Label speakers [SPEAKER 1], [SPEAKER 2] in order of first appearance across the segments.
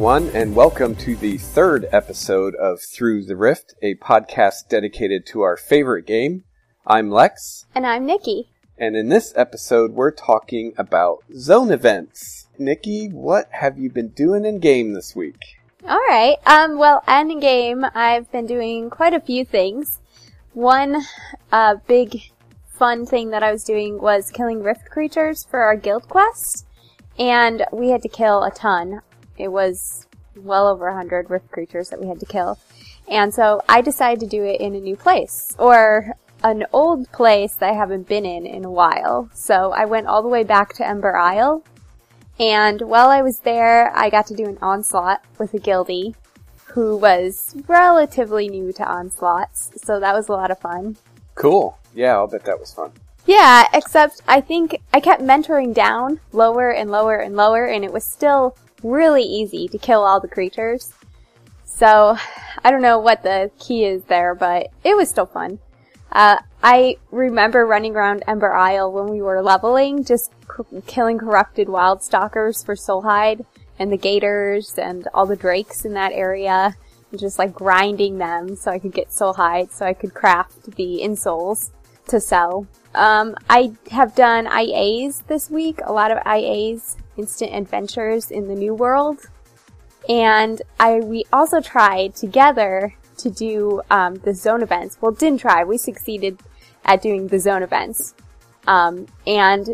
[SPEAKER 1] Everyone, and welcome to the third episode of Through the Rift, a podcast dedicated to our favorite game. I'm Lex,
[SPEAKER 2] And I'm Nikki.
[SPEAKER 1] and in this episode, we're talking about zone events. Nikki, what have you been doing in game this week?
[SPEAKER 2] All right. Um. Well, in game, I've been doing quite a few things. One, uh, big fun thing that I was doing was killing rift creatures for our guild quest, and we had to kill a ton. It was well over a hundred rift creatures that we had to kill, and so I decided to do it in a new place or an old place that I haven't been in in a while. So I went all the way back to Ember Isle And while I was there, I got to do an onslaught with a guildie who was relatively new to onslaughts, so that was a lot of fun.
[SPEAKER 1] Cool. Yeah, I'll bet that was fun.
[SPEAKER 2] Yeah, except I think I kept mentoring down lower and lower and lower, and it was still really easy to kill all the creatures. So, I don't know what the key is there, but it was still fun. Uh, I remember running around Ember Isle when we were leveling, just c- killing corrupted wild stalkers for Soulhide, and the gators, and all the drakes in that area, and just like grinding them so I could get Soulhide, so I could craft the insoles to sell. Um, I have done IAs this week, a lot of IAs, instant adventures in the new world. And I, we also tried together to do, um, the zone events. Well, didn't try, we succeeded at doing the zone events. Um, and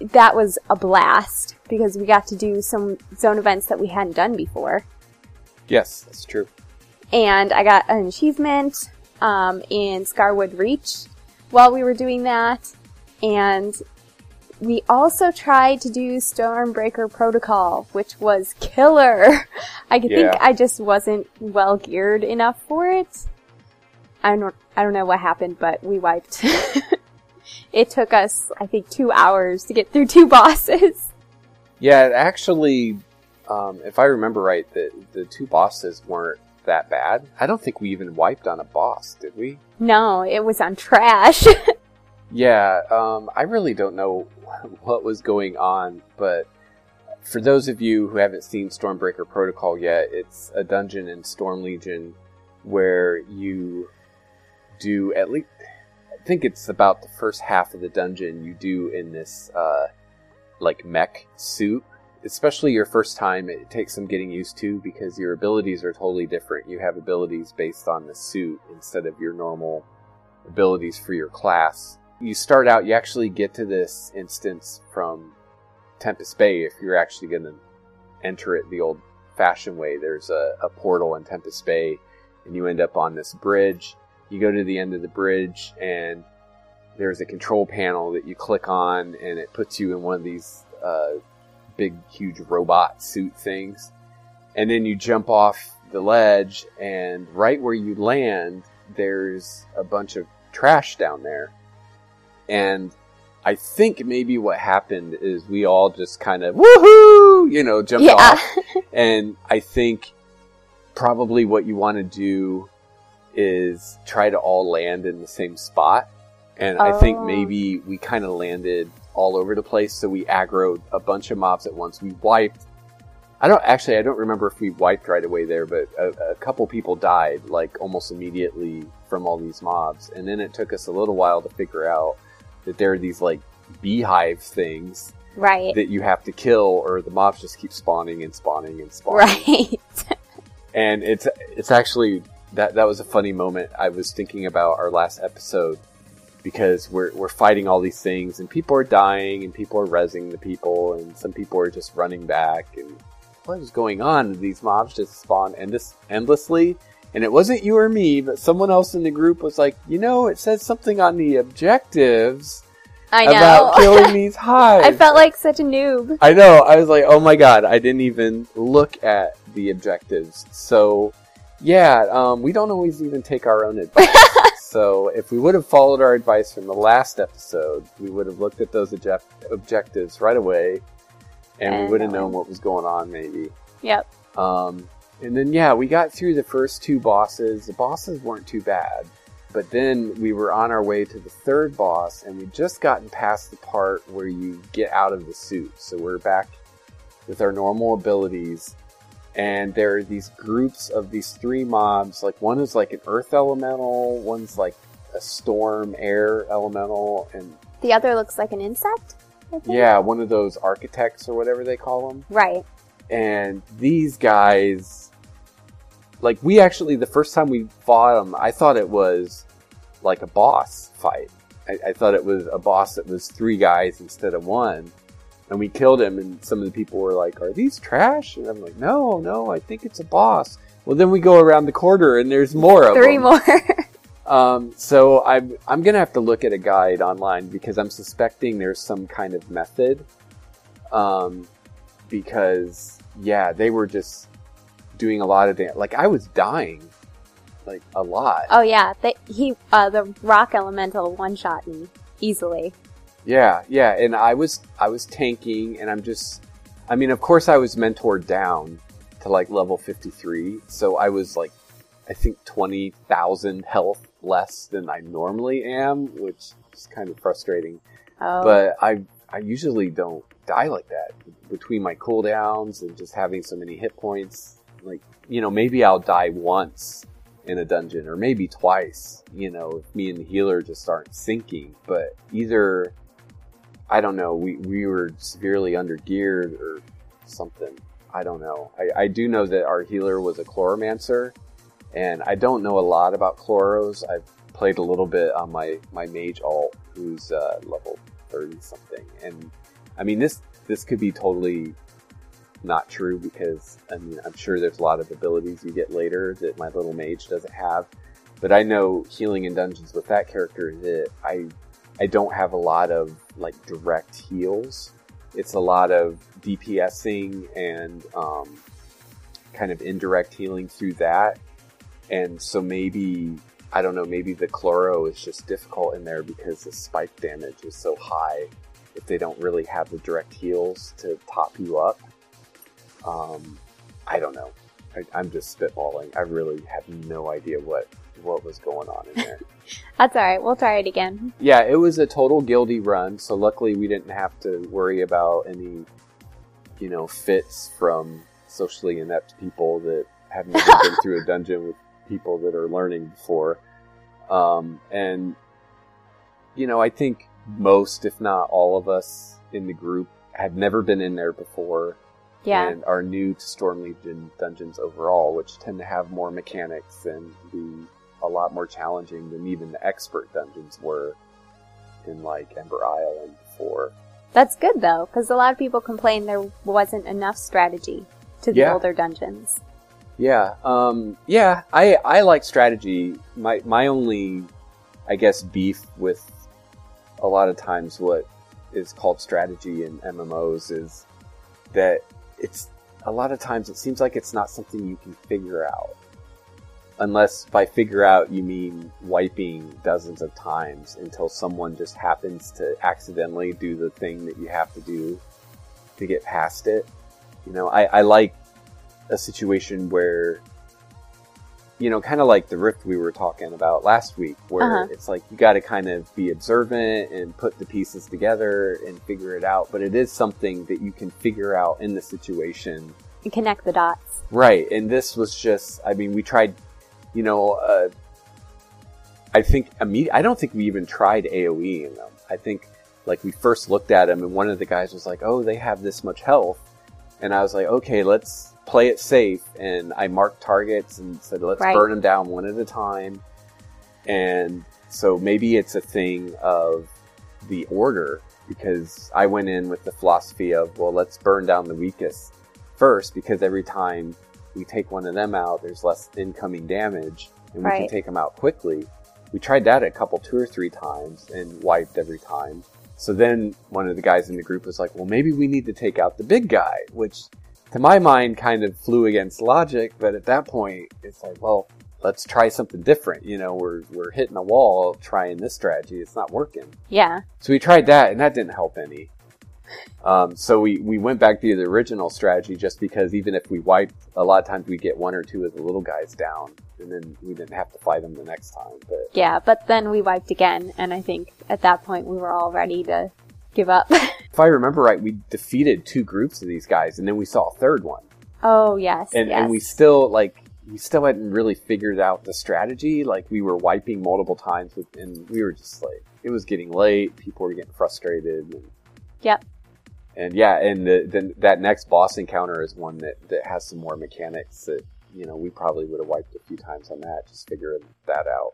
[SPEAKER 2] that was a blast because we got to do some zone events that we hadn't done before
[SPEAKER 1] Yes, that's true.
[SPEAKER 2] and I got an achievement um, in Scarwood Reach while we were doing that, and we also tried to do Stormbreaker Protocol, which was killer. I think I just wasn't well geared enough for it. I don't I don't know what happened, but we wiped. it took us, I think, two hours to get through two bosses.
[SPEAKER 1] Yeah, actually, um, if I remember right, the, the two bosses weren't that bad. I don't think we even wiped on a boss, did we?
[SPEAKER 2] No, it was on trash.
[SPEAKER 1] Yeah, um, I really don't know what was going on, but for those of you who haven't seen Stormbreaker Protocol yet, it's a dungeon in Storm Legion where you do at least, I think it's about the first half of the dungeon you do in this, uh, like mech suit. Especially your first time, it takes some getting used to because your abilities are totally different. You have abilities based on the suit instead of your normal abilities for your class you start out, you actually get to this instance from Tempest Bay if you're actually going to enter it the old fashioned way. There's a, a portal in Tempest Bay, and you end up on this bridge. You go to the end of the bridge, and there's a control panel that you click on, and it puts you in one of these uh, big, huge robot suit things. And then you jump off the ledge, and right where you land, there's a bunch of trash down there and I think maybe what happened is we all just kind of woohoo, you know, jumped
[SPEAKER 2] yeah.
[SPEAKER 1] off. And I think probably what you want to do is try to all land in the same spot. And I think
[SPEAKER 2] Oh.
[SPEAKER 1] maybe we kind of landed all over the place, so we aggroed a bunch of mobs at once. We wiped. I don't actually. I don't remember if we wiped right away there, but a, a couple people died like almost immediately from all these mobs, and then it took us a little while to figure out that there are these like beehive things
[SPEAKER 2] right.
[SPEAKER 1] that you have to kill, or the mobs just keep spawning and spawning and spawning.
[SPEAKER 2] Right.
[SPEAKER 1] And it's it's actually that that was a funny moment. I was thinking about our last episode because we're we're fighting all these things, and people are dying, and people are rezzing the people, and some people are just running back, and what is going on? These mobs just spawn endless, endlessly. And it wasn't you or me, but someone else in the group was like, you know, it says something on the objectives
[SPEAKER 2] I know.
[SPEAKER 1] about killing these hives.
[SPEAKER 2] I felt like such a noob.
[SPEAKER 1] I know. I was like, oh my god, I didn't even look at the objectives. So, yeah, um, we don't always even take our own advice. so, if we would have followed our advice from the last episode, we would have looked at those object- objectives right away, and we would have
[SPEAKER 2] known.
[SPEAKER 1] known what was going on, maybe.
[SPEAKER 2] Yep.
[SPEAKER 1] Um, and then, yeah, we got through the first two bosses. The bosses weren't too bad. But then we were on our way to the third boss, and we'd just gotten past the part where you get out of the suit. So we're back with our normal abilities, and there are these groups of these three mobs. Like one is like an earth elemental, one's like a storm air elemental, and
[SPEAKER 2] The other looks like an insect.
[SPEAKER 1] Yeah, one of those architects or whatever they call them.
[SPEAKER 2] Right.
[SPEAKER 1] And these guys, like we actually the first time we fought him, I thought it was like a boss fight. I, I thought it was a boss that was three guys instead of one. And we killed him, and some of the people were like, "Are these trash?" And I'm like, "No, no, I think it's a boss." Well, then we go around the corner, and there's more of
[SPEAKER 2] Three
[SPEAKER 1] them.
[SPEAKER 2] more.
[SPEAKER 1] Um, so I'm I'm gonna have to look at a guide online because I'm suspecting there's some kind of method. Um, because yeah, they were just doing a lot of damage. Like I was dying, like a lot.
[SPEAKER 2] oh yeah, they, he uh, the rock elemental one shot me easily.
[SPEAKER 1] Yeah, yeah, and I was I was tanking, and I'm just, I mean, of course, I was mentored down to like level 53, so I was like, I think 20,000 health less than I normally am, which is kind of frustrating.
[SPEAKER 2] Oh,
[SPEAKER 1] But I I usually don't die like that between my cooldowns and just having so many hit points. Like you know, maybe I'll die once in a dungeon, or maybe twice. You know, if me and the healer just aren't syncing. But either I don't know, we we were severely under geared or something. I don't know. I, I do know that our healer was a chloromancer, and I don't know a lot about chloros. I've played a little bit on my my mage alt, who's uh, level thirty something, and I mean this this could be totally not true because I mean I'm sure there's a lot of abilities you get later that my little mage doesn't have, but I know healing in dungeons with that character that I I don't have a lot of like direct heals. It's a lot of DPSing and um, kind of indirect healing through that, and so maybe I don't know. Maybe the chloro is just difficult in there because the spike damage is so high. If they don't really have the direct heals to top you up, um, I don't know. I, I'm just spitballing. I really have no idea what what was going on in there.
[SPEAKER 2] that's all right. We'll try it again.
[SPEAKER 1] yeah, it was a total guilty run. So luckily, we didn't have to worry about any, you know, fits from socially inept people that have never been through a dungeon with people that are learning before. Um, and you know, I think most, if not all of us in the group, had never been in there before
[SPEAKER 2] Yeah.
[SPEAKER 1] and are new to Storm Legion dungeons overall, which tend to have more mechanics and be a lot more challenging than even the expert dungeons were in like Ember Isle and before.
[SPEAKER 2] That's good though, because a lot of people complain there wasn't enough strategy to the
[SPEAKER 1] Yeah.
[SPEAKER 2] older dungeons.
[SPEAKER 1] Yeah, um, yeah, I I like strategy. My my only, I guess, beef with a lot of times what is called strategy in MMOs is that it's a lot of times it seems like it's not something you can figure out. Unless by figure out you mean wiping dozens of times until someone just happens to accidentally do the thing that you have to do to get past it. You know, I, I like a situation where you know kind of like the rift we were talking about last week where
[SPEAKER 2] Uh-huh.
[SPEAKER 1] it's like you got to kind of be observant and put the pieces together and figure it out but it is something that you can figure out in the situation
[SPEAKER 2] And connect the dots.
[SPEAKER 1] right and this was just i mean we tried you know uh, i think imme- i don't think we even tried aoe in them i think like we first looked at them and one of the guys was like oh they have this much health and i was like okay let's play it safe and i marked targets and said let's
[SPEAKER 2] Right.
[SPEAKER 1] burn them down one at a time. And so maybe it's a thing of the order because i went in with the philosophy of well let's burn down the weakest first because every time we take one of them out there's less incoming damage and we can take them out quickly. We tried that a couple two or three times and wiped every time. So then one of the guys in the group was like well maybe we need to take out the big guy which to my mind kind of flew against logic but at that point it's like well let's try something different you know we're we're hitting a wall trying this strategy it's not working
[SPEAKER 2] Yeah.
[SPEAKER 1] so we tried that, and that didn't help any. Um, so we, we went back to the original strategy just because even if we wiped, a lot of times we get one or two of the little guys down, and then we didn't have to fight them the next time. But
[SPEAKER 2] Yeah, but then we wiped again, and I think at that point we were all ready to give up.
[SPEAKER 1] if I remember right, we defeated two groups of these guys, and then we saw a third one.
[SPEAKER 2] Oh yes,
[SPEAKER 1] and
[SPEAKER 2] yes.
[SPEAKER 1] and we still like we still hadn't really figured out the strategy. Like we were wiping multiple times, with, and we were just like it was getting late. People were getting frustrated. And,
[SPEAKER 2] Yep.
[SPEAKER 1] And yeah, and the, the, that next boss encounter is one that that has some more mechanics that you know we probably would have wiped a few times on that, just figuring that out.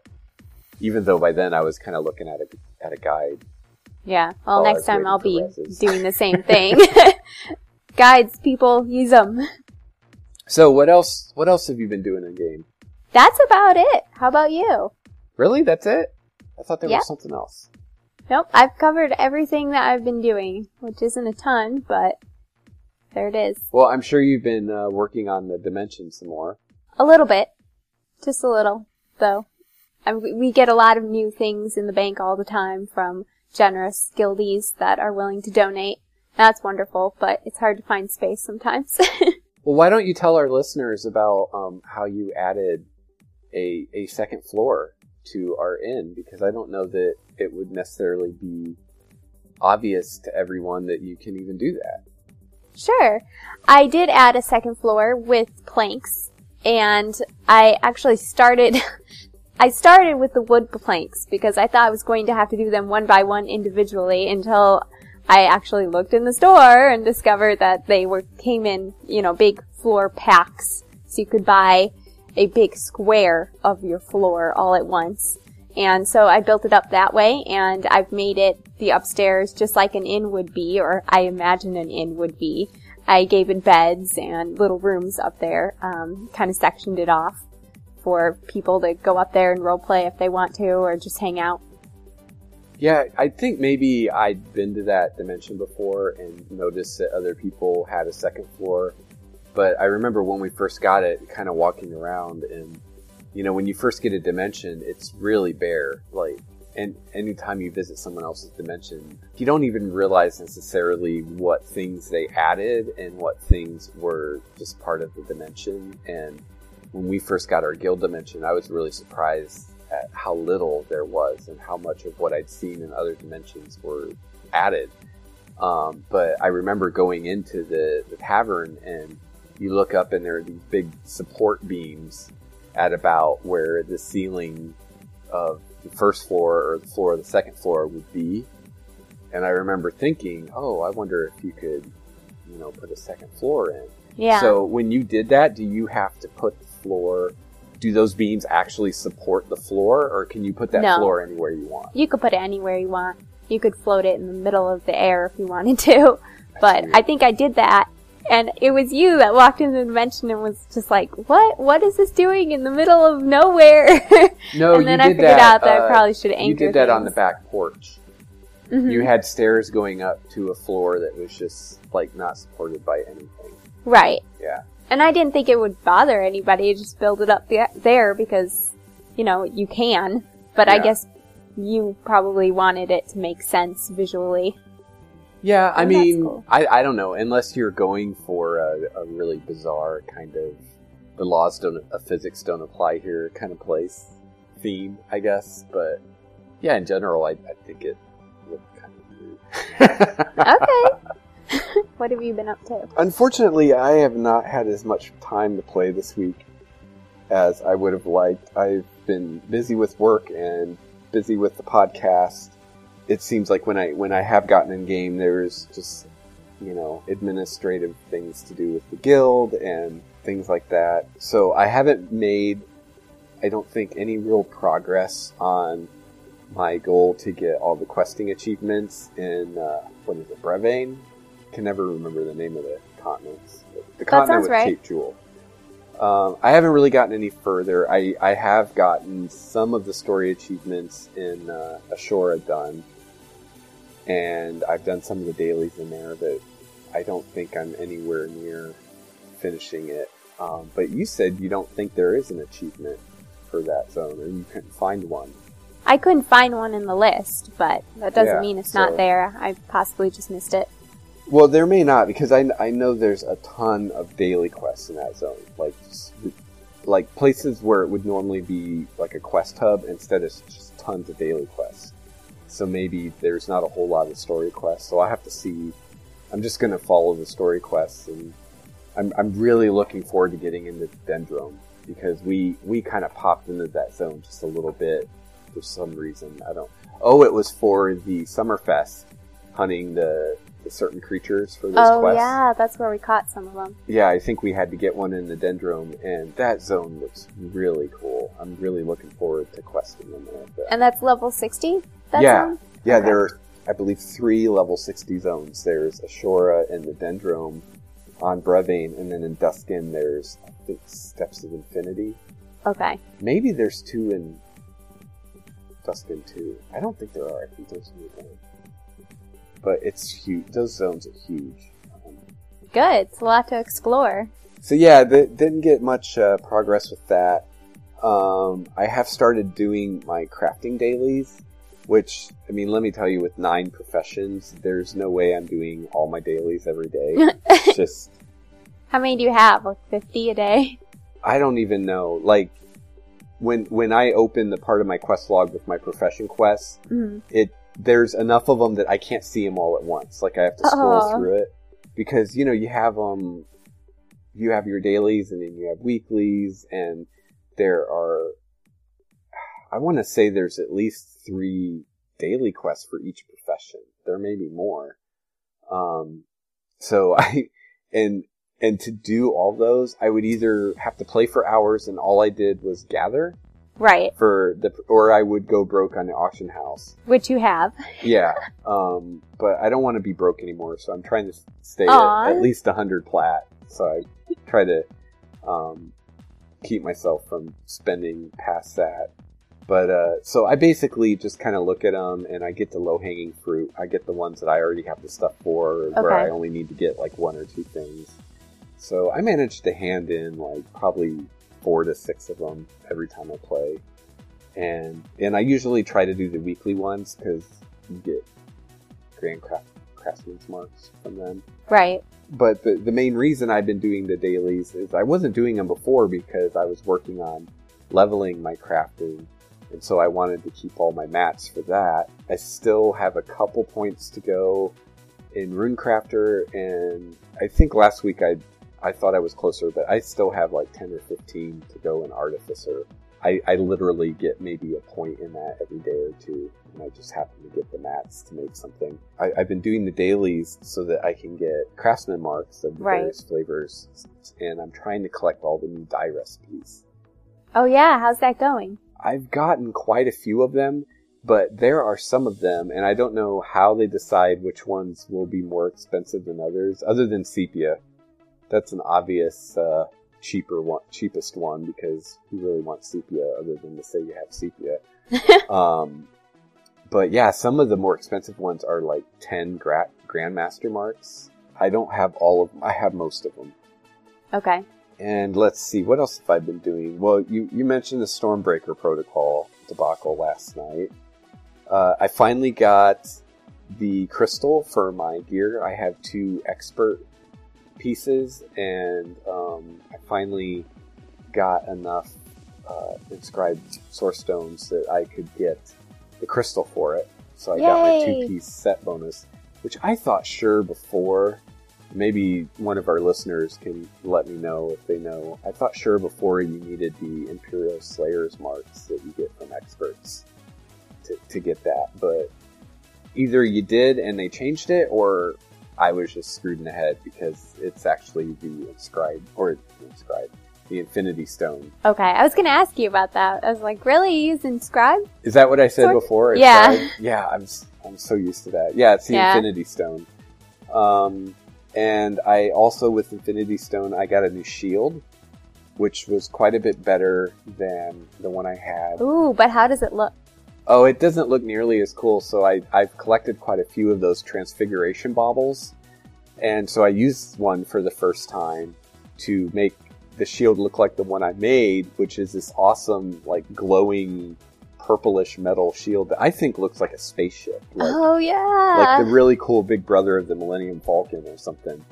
[SPEAKER 1] Even though by then I was kind of looking at a at a guide.
[SPEAKER 2] Yeah. Well, next time I'll be doing the same thing. Guides, people, use them.
[SPEAKER 1] So what else? What else have you been doing in game?
[SPEAKER 2] That's about it. How about you?
[SPEAKER 1] Really? That's it? I thought there
[SPEAKER 2] Yeah.
[SPEAKER 1] was something else.
[SPEAKER 2] Nope. I've covered everything that I've been doing, which isn't a ton, but there it is.
[SPEAKER 1] Well, I'm sure you've been uh, working on the dimension some more.
[SPEAKER 2] A little bit. Just a little, though. I mean, we get a lot of new things in the bank all the time from generous guildies that are willing to donate. That's wonderful, but it's hard to find space sometimes.
[SPEAKER 1] Well, why don't you tell our listeners about um, how you added a a second floor to our inn? Because I don't know that it would necessarily be obvious to everyone that you can even do that.
[SPEAKER 2] Sure. I did add a second floor with planks, and I actually started. I started with the wood planks because I thought I was going to have to do them one by one individually until I actually looked in the store and discovered that they were came in, you know, big floor packs, so you could buy a big square of your floor all at once. And so I built it up that way, and I've made it the upstairs just like an inn would be, or I imagine an inn would be. I gave it beds and little rooms up there, um, kind of sectioned it off for people to go up there and role play if they want to, or just hang out.
[SPEAKER 1] Yeah, I think maybe I'd been to that dimension before and noticed that other people had a second floor. But I remember when we first got it, kind of walking around, and you know, when you first get a dimension, it's really bare. Like, and anytime you visit someone else's dimension, you don't even realize necessarily what things they added and what things were just part of the dimension. And when we first got our guild dimension, I was really surprised at how little there was and how much of what I'd seen in other dimensions were added. Um, but I remember going into the, the tavern and you look up and there are these big support beams at about where the ceiling of the first floor or the floor of the second floor would be. And I remember thinking, oh, I wonder if you could, you know, put a second floor in.
[SPEAKER 2] Yeah.
[SPEAKER 1] So when you did that, do you have to put the floor? Do those beams actually support the floor, or can you put that
[SPEAKER 2] No.
[SPEAKER 1] floor anywhere you want?
[SPEAKER 2] You could put it anywhere you want. You could float it in the middle of the air if you wanted to. But
[SPEAKER 1] weird.
[SPEAKER 2] I think I did that. And it was you that walked into the dimension and was just like, what? What is this doing in the middle of nowhere?
[SPEAKER 1] No,
[SPEAKER 2] and then
[SPEAKER 1] you
[SPEAKER 2] I figured
[SPEAKER 1] that,
[SPEAKER 2] out that
[SPEAKER 1] uh,
[SPEAKER 2] I probably should anchor
[SPEAKER 1] You did that on the back porch.
[SPEAKER 2] Mhm.
[SPEAKER 1] You had stairs going up to a floor that was just like not supported by anything.
[SPEAKER 2] Right.
[SPEAKER 1] Yeah.
[SPEAKER 2] And I didn't think it would bother anybody to just build it up the- there because, you know, you can. But I guess you probably wanted it to make sense visually.
[SPEAKER 1] Yeah, I
[SPEAKER 2] that's
[SPEAKER 1] mean,
[SPEAKER 2] cool.
[SPEAKER 1] I, I don't know. Unless you're going for a, a really bizarre kind of the laws don't of physics don't apply here kind of place theme, I guess. But yeah, in general, I, I think it looked kind of weird.
[SPEAKER 2] Okay. What have you been up to?
[SPEAKER 1] Unfortunately, I have not had as much time to play this week as I would have liked. I've been busy with work and busy with the podcast. It seems like when I when I have gotten in game, there's just you know administrative things to do with the guild and things like that. So I haven't made, I don't think, any real progress on my goal to get all the questing achievements in uh, what is it, Brevane? Can never remember the name of the continents. The continent with
[SPEAKER 2] right.
[SPEAKER 1] Cape Jule. Um, I haven't really gotten any further. I, I have gotten some of the story achievements in uh, Ashora done, and I've done some of the dailies in there, but I don't think I'm anywhere near finishing it. Um, but you said you don't think there is an achievement for that zone, or you couldn't find one.
[SPEAKER 2] I couldn't find one in the list, but that doesn't
[SPEAKER 1] Yeah,
[SPEAKER 2] mean it's
[SPEAKER 1] so-
[SPEAKER 2] not there. I possibly just missed it.
[SPEAKER 1] Well, there may not because I, I know there's a ton of daily quests in that zone, like like places where it would normally be like a quest hub. Instead, it's just tons of daily quests. So maybe there's not a whole lot of story quests. So I have to see. I'm just gonna follow the story quests, and I'm I'm really looking forward to getting into Dendrome because we we kind of popped into that zone just a little bit for some reason. I don't. Oh, it was for the Summerfest hunting the, the certain creatures for this
[SPEAKER 2] oh
[SPEAKER 1] quest.
[SPEAKER 2] yeah, that's where we caught some of them.
[SPEAKER 1] Yeah, I think we had to get one in the Dendrome, and that zone looks really cool. I'm really looking forward to questing in there. But-
[SPEAKER 2] And that's level sixty. That
[SPEAKER 1] Yeah.
[SPEAKER 2] zone?
[SPEAKER 1] yeah,
[SPEAKER 2] Okay.
[SPEAKER 1] there are, I believe, three level 60 zones. There's Ashora and the Dendrome on Brevane, and then in Dusken, there's, I think, Steps of Infinity.
[SPEAKER 2] Okay.
[SPEAKER 1] Maybe there's two in Dusken too. I don't think there are. I think there's only one. But it's huge. Those zones are huge.
[SPEAKER 2] Good. It's a lot to explore.
[SPEAKER 1] so yeah, th- didn't get much uh, progress with that. Um, I have started doing my crafting dailies, which I mean, let me tell you, with nine professions, there's no way I'm doing all my dailies every day. It's just
[SPEAKER 2] How many do you have? Like fifty a day?
[SPEAKER 1] I don't even know. Like when when I open the part of my quest log with my profession quests,
[SPEAKER 2] Mm.
[SPEAKER 1] it there's enough of them that I can't see them all at once. Like I have to scroll
[SPEAKER 2] Aw.
[SPEAKER 1] through it because you know you have um you have your dailies and then you have weeklies and there are I want to say there's at least three daily quests for each profession. There may be more. Um, so I and and to do all those, I would either have to play for hours and all I did was gather
[SPEAKER 2] Right.
[SPEAKER 1] for the, or I would go broke on the auction house.
[SPEAKER 2] Which you have.
[SPEAKER 1] Yeah, um, but I don't want to be broke anymore, so I'm trying to stay at, at least a hundred plat. So I try to um, keep myself from spending past that. But uh, so I basically just kind of look at them, and I get the low hanging fruit. I get the ones that I already have the stuff for, where I only need to get like one or two things. So I managed to hand in like probably four to six of them every time I play, and and I usually try to do the weekly ones because you get grand craft craftsman's marks from them.
[SPEAKER 2] Right.
[SPEAKER 1] But the the main reason I've been doing the dailies is I wasn't doing them before because I was working on leveling my crafting. And so I wanted to keep all my mats for that. I still have a couple points to go in Runecrafter, and I think last week I I thought I was closer, but I still have like ten or fifteen to go in Artificer. I, I literally get maybe a point in that every day or two, and I just happen to get the mats to make something. I, I've been doing the dailies so that I can get craftsman marks of the
[SPEAKER 2] Right.
[SPEAKER 1] various flavors, and I'm trying to collect all the new dye recipes.
[SPEAKER 2] Oh yeah. How's that going?
[SPEAKER 1] I've gotten quite a few of them, but there are some of them, and I don't know how they decide which ones will be more expensive than others, other than sepia. That's an obvious uh, cheaper one, cheapest one because who really wants sepia other than to say you have sepia? um, but yeah, some of the more expensive ones are like ten gra- grandmaster marks. I don't have all of them. I have most of them.
[SPEAKER 2] Okay.
[SPEAKER 1] And let's see, what else have I been doing? Well, you, you mentioned the Stormbreaker protocol debacle last night. Uh, I finally got the crystal for my gear. I have two expert pieces, and um, I finally got enough uh, inscribed source stones that I could get the crystal for it. So I got my two piece set bonus, which I thought sure before maybe one of our listeners can let me know if they know. I thought sure before you needed the Imperial Slayers marks that you get from experts to, to get that, but either you did and they changed it, or I was just screwed in the head because it's actually the inscribed or inscribed the Infinity Stone.
[SPEAKER 2] Okay. I was gonna ask you about that. I was like, really? You use inscribe?
[SPEAKER 1] Is that what I said
[SPEAKER 2] of.
[SPEAKER 1] before?
[SPEAKER 2] Yeah.
[SPEAKER 1] Inscribed? yeah. I'm I'm so used to that. Yeah, it's the
[SPEAKER 2] Yeah.
[SPEAKER 1] Infinity Stone. Um, and I also with Infinity Stone I got a new shield, which was quite a bit better than the one I had.
[SPEAKER 2] Ooh, but how does it look?
[SPEAKER 1] Oh, it doesn't look nearly as cool. So I I've collected quite a few of those Transfiguration baubles, and so I used one for the first time to make the shield look like the one I made, which is this awesome like glowing purplish metal shield that I think looks like a spaceship. Like,
[SPEAKER 2] oh yeah.
[SPEAKER 1] like the really cool big brother of the Millennium Falcon or something.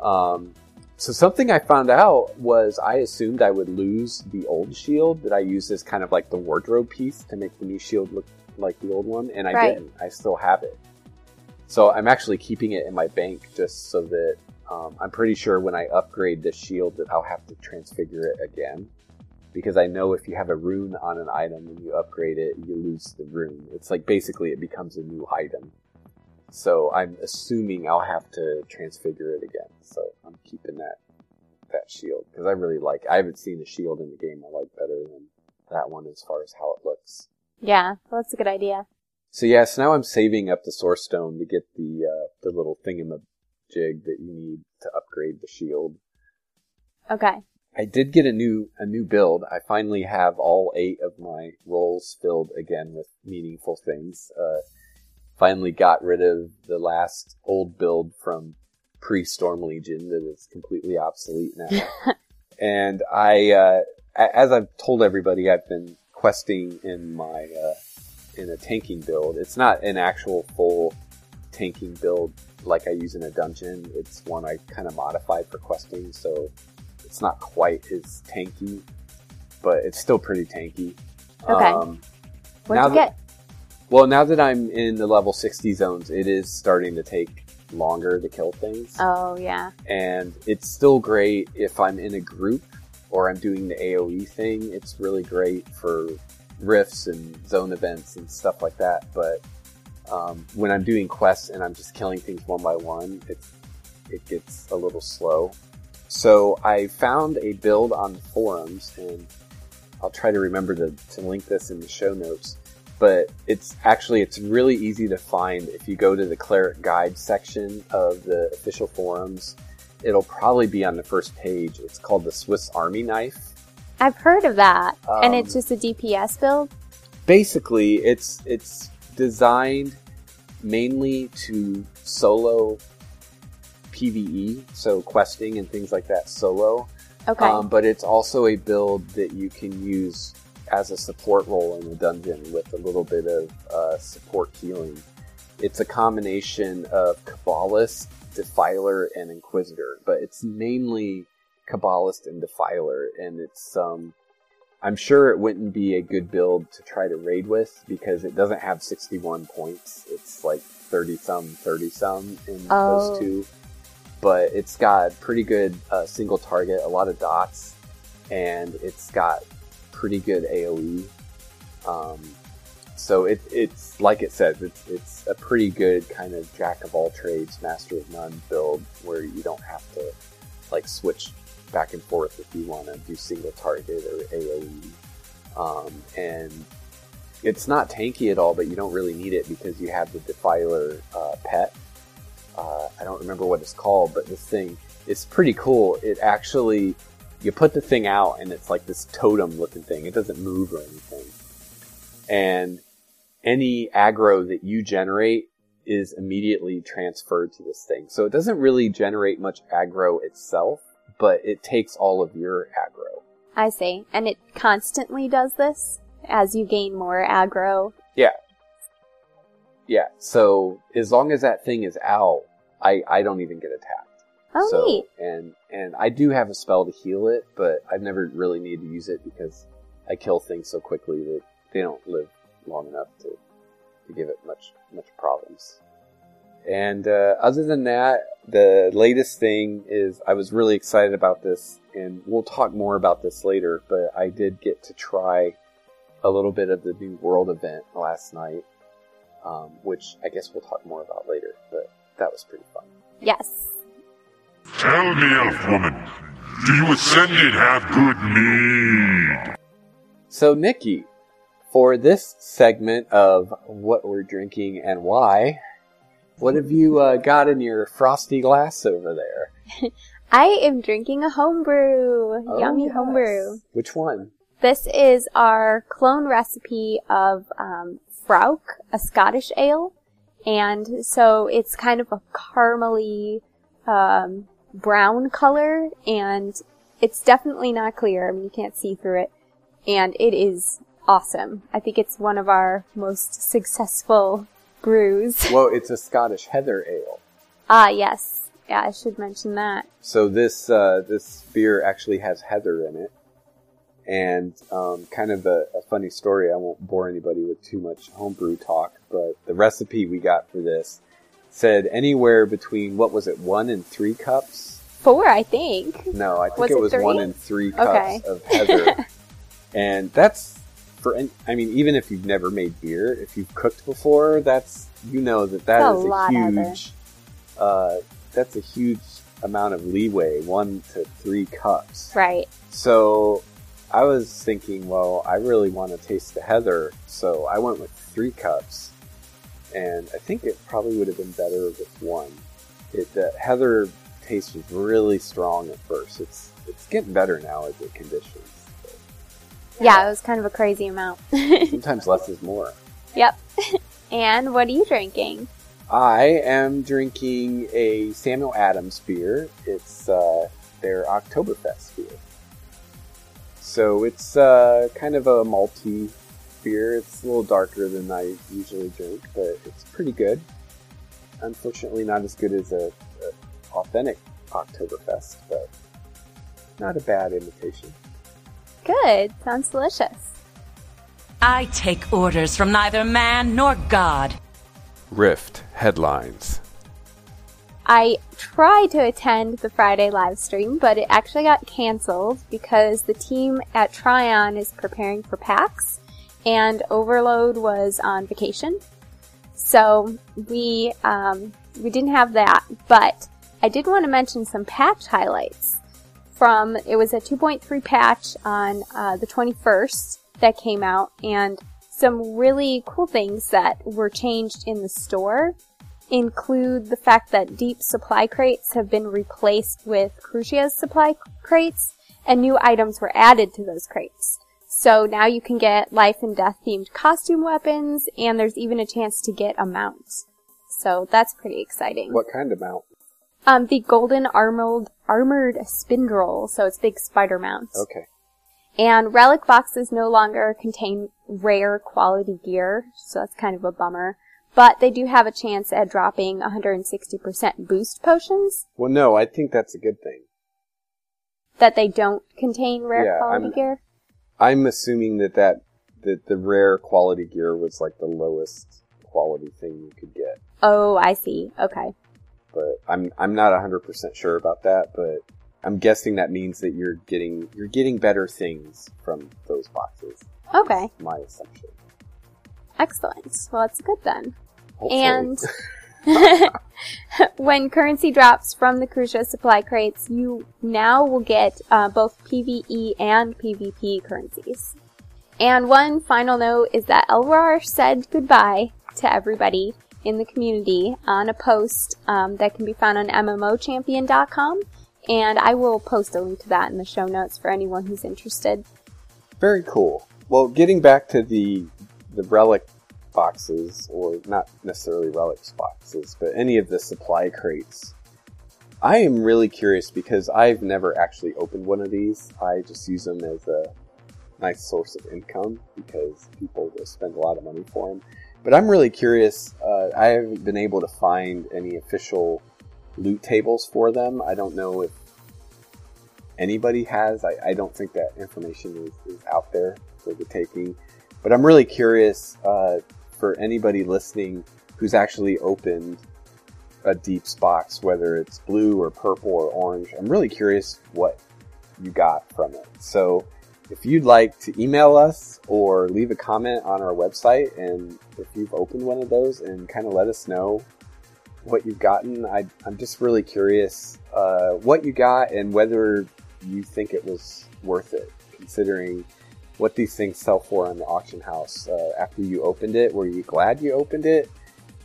[SPEAKER 1] Um, so something I found out was I assumed I would lose the old shield that I used as kind of like the wardrobe piece to make the new shield look like the old one, and I
[SPEAKER 2] Right.
[SPEAKER 1] didn't. I still have it. So I'm actually keeping it in my bank just so that um, I'm pretty sure when I upgrade the shield that I'll have to transfigure it again. Because I know if you have a rune on an item and you upgrade it, you lose the rune. It's like basically it becomes a new item. So I'm assuming I'll have to transfigure it again. So I'm keeping that that shield because I really like. I haven't seen a shield in the game I like better than that one as far as how it looks.
[SPEAKER 2] Yeah, well, that's a good idea.
[SPEAKER 1] So yeah, so now I'm saving up the source stone to get the uh, the little thingamajig that you need to upgrade the shield.
[SPEAKER 2] Okay.
[SPEAKER 1] I did get a new a new build. I finally have all eight of my roles filled again with meaningful things. Uh, finally got rid of the last old build from pre Storm Legion that is completely obsolete now. and I, uh, as I've told everybody, I've been questing in my uh, in a tanking build. It's not an actual full tanking build like I use in a dungeon. It's one I kind of modified for questing, so it's not quite as tanky, but it's still pretty tanky.
[SPEAKER 2] Okay. Um, What'd you
[SPEAKER 1] that,
[SPEAKER 2] get?
[SPEAKER 1] Well, now that I'm in the level 60 zones, it is starting to take longer to kill things.
[SPEAKER 2] Oh, yeah.
[SPEAKER 1] And it's still great if I'm in a group or I'm doing the AoE thing. It's really great for rifts and zone events and stuff like that. But um, when I'm doing quests and I'm just killing things one by one, it's, it gets a little slow. So I found a build on the forums, and I'll try to remember to, to link this in the show notes but it's actually it's really easy to find if you go to the cleric guide section of the official forums. It'll probably be on the first page. It's called the swiss army knife.
[SPEAKER 2] I've heard of that um, and it's um, just a dps build?
[SPEAKER 1] Basically it's it's designed mainly to solo pve so questing and things like that solo.
[SPEAKER 2] Okay. Um,
[SPEAKER 1] but it's also a build that you can use as a support role in the dungeon with a little bit of uh, support healing. It's a combination of Cabalist, Defiler, and Inquisitor, but it's mainly Cabalist and Defiler, and it's um, I'm sure it wouldn't be a good build to try to raid with because it doesn't have 61 points. It's like 30 some, 30 some in oh. those two. But it's got pretty good uh, single target, a lot of dots, and it's got pretty good AOE. Um, so it, it's like it says, it's it's a pretty good kind of jack of all trades, master of none build where you don't have to like switch back and forth if you want to do single target or AOE. Um, and it's not tanky at all, but you don't really need it because you have the Defiler uh, pet. Uh, I don't remember what it's called, but this thing is pretty cool. It actually you put the thing out and it's like this totem looking thing. It doesn't move or anything. And any aggro that you generate is immediately transferred to this thing. So it doesn't really generate much aggro itself, but it takes all of your aggro.
[SPEAKER 2] I see. And it constantly does this as you gain more aggro.
[SPEAKER 1] Yeah. Yeah. So as long as that thing is out, I, I don't even get attacked.
[SPEAKER 2] Oh,
[SPEAKER 1] so,
[SPEAKER 2] neat.
[SPEAKER 1] And and I do have a spell to heal it, but I've never really needed to use it because I kill things so quickly that they don't live long enough to to give it much much problems. And uh, other than that, the latest thing is I was really excited about this, and we'll talk more about this later. But I did get to try a little bit of the new world event last night, um, which I guess we'll talk more about later. But that was pretty fun.
[SPEAKER 2] Yes.
[SPEAKER 3] Tell me, elf woman, do you ascended have good mead?
[SPEAKER 1] So, Nikki, for this segment of what we're drinking and why, what have you uh, got in your frosty glass over there?
[SPEAKER 2] I am drinking a homebrew. Oh, Yummy yes. homebrew.
[SPEAKER 1] Which one?
[SPEAKER 2] This is our clone recipe of um, Fraoch, a Scottish ale. And so it's kind of a caramely, um, brown color and it's definitely not clear. I mean, you can't see through it. And it is awesome. I think it's one of our most successful brews.
[SPEAKER 1] Well, it's a Scottish heather ale.
[SPEAKER 2] Ah, yes. Yeah, I should mention that.
[SPEAKER 1] So this uh, this beer actually has heather in it, and um, kind of a, a, funny story. I won't bore anybody with too much homebrew talk, but the recipe we got for this said anywhere between what was it, one and three cups.
[SPEAKER 2] Four, I think.
[SPEAKER 1] No, I think
[SPEAKER 2] Was
[SPEAKER 1] it
[SPEAKER 2] it
[SPEAKER 1] was
[SPEAKER 2] three?
[SPEAKER 1] one and three cups
[SPEAKER 2] Okay.
[SPEAKER 1] of heather, and that's for. I mean, even if you've never made beer, if you've cooked before, that's you know that that
[SPEAKER 2] That's a
[SPEAKER 1] is a, huge. Uh, that's a huge amount of leeway, one to three cups.
[SPEAKER 2] Right.
[SPEAKER 1] So I was thinking, well, I really want to taste the heather, so I went with three cups, and I think it probably would have been better with one. It the heather taste was really strong at first. It's it's getting better now as it conditions.
[SPEAKER 2] Yeah, it was kind of a crazy amount.
[SPEAKER 1] Sometimes less is more.
[SPEAKER 2] yep. and what are you drinking?
[SPEAKER 1] I am drinking a Samuel Adams beer. It's uh, their Oktoberfest beer. So it's uh, kind of a malty beer. It's a little darker than I usually drink, but it's pretty good. Unfortunately, not as good as a, a authentic Oktoberfest, but not a bad imitation.
[SPEAKER 2] Good. Sounds delicious.
[SPEAKER 4] I take orders from neither man nor God.
[SPEAKER 5] Rift headlines.
[SPEAKER 2] I tried to attend the Friday live stream, but it actually got canceled because the team at Trion is preparing for PAX and Overload was on vacation. So we um, we didn't have that, but I did want to mention some patch highlights from it was a 2.3 patch on uh, the 21st that came out and some really cool things that were changed in the store include the fact that deep supply crates have been replaced with Crucia's supply crates and new items were added to those crates. So now you can get life and death themed costume weapons and there's even a chance to get a mount. So that's pretty exciting.
[SPEAKER 1] What kind of mount?
[SPEAKER 2] Um, the golden armored, armored spindle, so it's big spider mount.
[SPEAKER 1] Okay.
[SPEAKER 2] And relic boxes no longer contain rare quality gear, so that's kind of a bummer. But they do have a chance at dropping 160% boost potions
[SPEAKER 1] Well, no, I think that's a good thing.
[SPEAKER 2] that they don't contain rare
[SPEAKER 1] Yeah,
[SPEAKER 2] quality
[SPEAKER 1] I'm-
[SPEAKER 2] gear.
[SPEAKER 1] I'm assuming that that that the rare quality gear was like the lowest quality thing you could get,
[SPEAKER 2] Oh, I see. Okay.
[SPEAKER 1] but I'm I'm not 100% sure about that, but I'm guessing that means that you're getting you're getting better things from those boxes.
[SPEAKER 2] Okay.
[SPEAKER 1] My assumption.
[SPEAKER 2] Excellent. Well, that's good then.
[SPEAKER 1] Hopefully.
[SPEAKER 2] And when currency drops from the Crucia supply crates, you now will get uh, both PvE and PvP currencies. And one final note is that Elrar said goodbye to everybody in the community on a post um, that can be found on MMOchampion.com. And I will post a link to that in the show notes for anyone who's interested.
[SPEAKER 1] Very cool. Well, getting back to the the relic boxes, or not necessarily relics boxes, but any of the supply crates. I am really curious because I've never actually opened one of these. I just use them as a nice source of income because people will spend a lot of money for them. But I'm really curious. Uh, I haven't been able to find any official loot tables for them. I don't know if anybody has. I, I don't think that information is, is out there for the taking. But I'm really curious uh, for anybody listening who's actually opened a Deeps box, whether it's blue or purple or orange. I'm really curious what you got from it. So if you'd like to email us or leave a comment on our website, and if you've opened one of those, and kind of let us know what you've gotten, I, I'm just really curious uh, what you got and whether you think it was worth it, considering what these things sell for on the auction house. Uh, after you opened it, were you glad you opened it,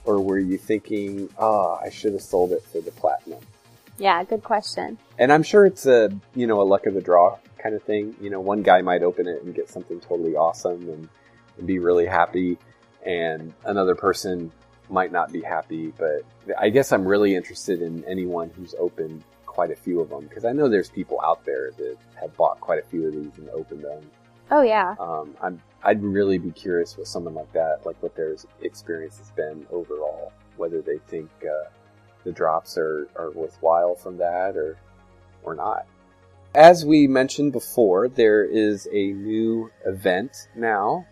[SPEAKER 1] or were you thinking, "Ah, I should have sold it for the platinum"?
[SPEAKER 2] Yeah, good question.
[SPEAKER 1] And I'm sure it's a you know a luck of the draw kind of thing. You know, one guy might open it and get something totally awesome and, and be really happy, and another person might not be happy. But I guess I'm really interested in anyone who's opened quite a few of them because I know there's people out there that have bought quite a few of these and opened them.
[SPEAKER 2] Oh yeah.
[SPEAKER 1] Um, I'm I'd really be curious with someone like that, like what their experience has been overall, whether they think uh, the drops are, are worthwhile from that or or not. As we mentioned before, there is a new event now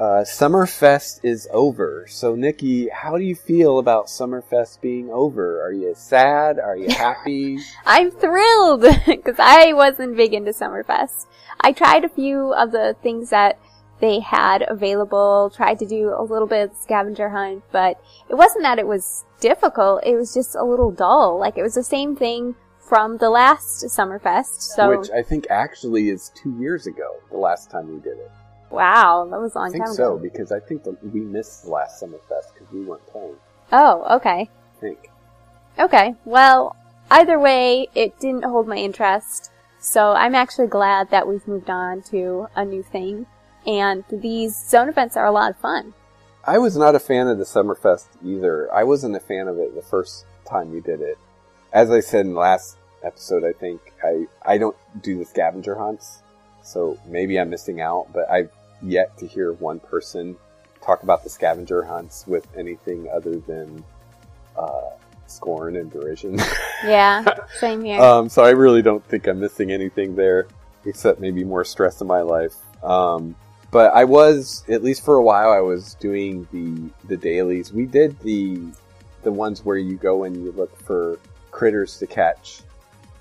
[SPEAKER 1] Uh, Summerfest is over. So, Nikki, how do you feel about Summerfest being over? Are you sad? Are you happy?
[SPEAKER 2] I'm thrilled because I wasn't big into Summerfest. I tried a few of the things that they had available, tried to do a little bit of scavenger hunt, but it wasn't that it was difficult, it was just a little dull. Like it was the same thing from the last Summerfest. So
[SPEAKER 1] Which I think actually is two years ago, the last time we did it.
[SPEAKER 2] Wow, that was a long
[SPEAKER 1] I think
[SPEAKER 2] time
[SPEAKER 1] so,
[SPEAKER 2] ago.
[SPEAKER 1] because I think that we missed the last Summerfest because we weren't playing.
[SPEAKER 2] Oh, okay.
[SPEAKER 1] I think.
[SPEAKER 2] Okay. Well, either way, it didn't hold my interest. So I'm actually glad that we've moved on to a new thing. And these zone events are a lot of fun.
[SPEAKER 1] I was not a fan of the Summerfest either. I wasn't a fan of it the first time we did it. As I said in the last episode, I think I I don't do the scavenger hunts, so maybe I'm missing out. But I've yet to hear one person talk about the scavenger hunts with anything other than uh, scorn and derision.
[SPEAKER 2] Yeah, same here.
[SPEAKER 1] Um, so I really don't think I'm missing anything there, except maybe more stress in my life. Um, but I was, at least for a while, I was doing the the dailies. We did the the ones where you go and you look for critters to catch,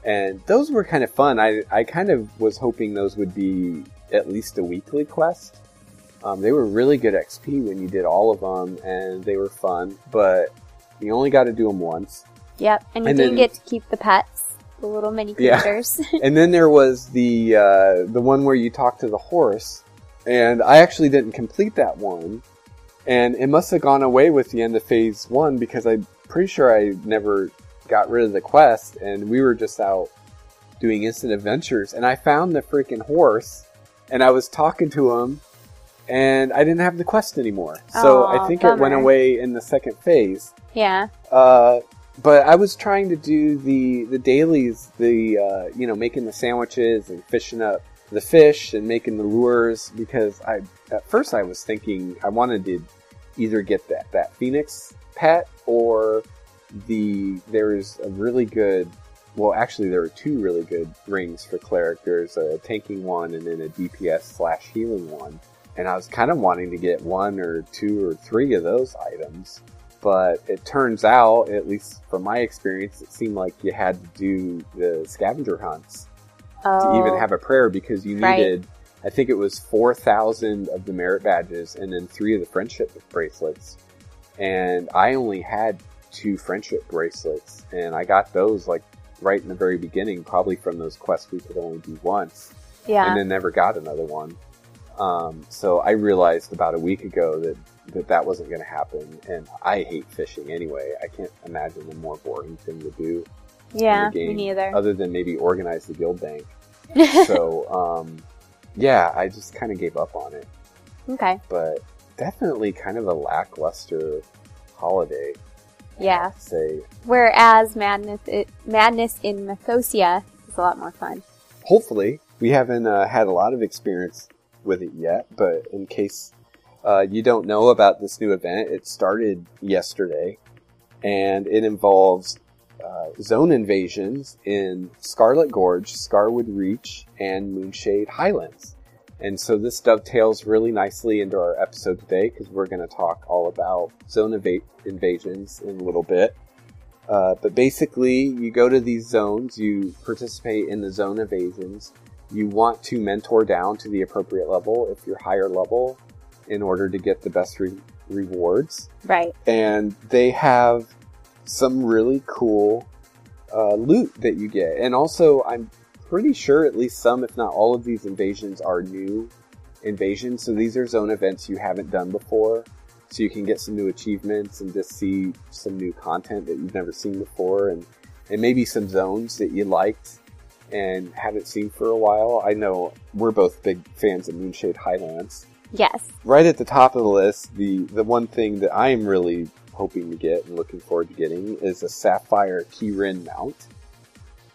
[SPEAKER 1] and those were kind of fun. I I kind of was hoping those would be at least a weekly quest. Um, they were really good XP when you did all of them, and they were fun. But you only got to do them once.
[SPEAKER 2] yep. And you
[SPEAKER 1] and
[SPEAKER 2] do
[SPEAKER 1] then-
[SPEAKER 2] get to keep the pets, the little mini
[SPEAKER 1] Yeah.
[SPEAKER 2] creatures.
[SPEAKER 1] and then there was the uh, the one where you talk to the horse, and I actually didn't complete that one, and it must have gone away with the end of phase one because I'm pretty sure I never got rid of the quest, and we were just out doing instant adventures, and I found the freaking horse, and I was talking to him, and I didn't have the quest anymore, so
[SPEAKER 2] Aw,
[SPEAKER 1] I think it went
[SPEAKER 2] bummer.
[SPEAKER 1] away in the second phase.
[SPEAKER 2] yeah.
[SPEAKER 1] Uh, but I was trying to do the the dailies, the uh, you know making the sandwiches and fishing up the fish and making the lures because I at first I was thinking I wanted to either get that that phoenix pet or the there's a really good well actually there are two really good rings for cleric there's a tanking one and then a DPS slash healing one and I was kind of wanting to get one or two or three of those items but it turns out, at least from my experience, it seemed like you had to do the scavenger hunts
[SPEAKER 2] Oh.
[SPEAKER 1] to even have a prayer because you
[SPEAKER 2] Right.
[SPEAKER 1] needed, I think it was 4,000 of the merit badges and then three of the friendship bracelets. And I only had two friendship bracelets and I got those like right in the very beginning, probably from those quests we could only do once
[SPEAKER 2] yeah.
[SPEAKER 1] and then never got another one. Um, so I realized about a week ago that that, that wasn't going to happen, and I hate fishing anyway. I can't imagine a more boring thing to do
[SPEAKER 2] yeah.
[SPEAKER 1] the
[SPEAKER 2] Me neither.
[SPEAKER 1] other than maybe organize the guild bank. so um, yeah, I just kind of gave up on it.
[SPEAKER 2] okay.
[SPEAKER 1] But definitely kind of a lackluster holiday.
[SPEAKER 2] Yeah.
[SPEAKER 1] say
[SPEAKER 2] Whereas Madness, it, Madness in Mathosia is a lot more fun.
[SPEAKER 1] hopefully we haven't uh, had a lot of experience with it yet but in case uh, you don't know about this new event it started yesterday and it involves uh, zone invasions in scarlet gorge scarwood reach and moonshade highlands and so this dovetails really nicely into our episode today because we're going to talk all about zone eva- invasions in a little bit uh, but basically, you go to these zones, you participate in the zone evasions. You want to mentor down to the appropriate level if you're higher level in order to get the best re- rewards.
[SPEAKER 2] Right.
[SPEAKER 1] And they have some really cool uh, loot that you get. And also, I'm pretty sure at least some, if not all of these invasions are new invasions. So these are zone events you haven't done before so you can get some new achievements and just see some new content that you've never seen before and, and maybe some zones that you liked and haven't seen for a while. I know we're both big fans of Moonshade Highlands.
[SPEAKER 2] Yes.
[SPEAKER 1] Right at the top of the list, the, the one thing that I am really hoping to get and looking forward to getting is a Sapphire Keyrin mount.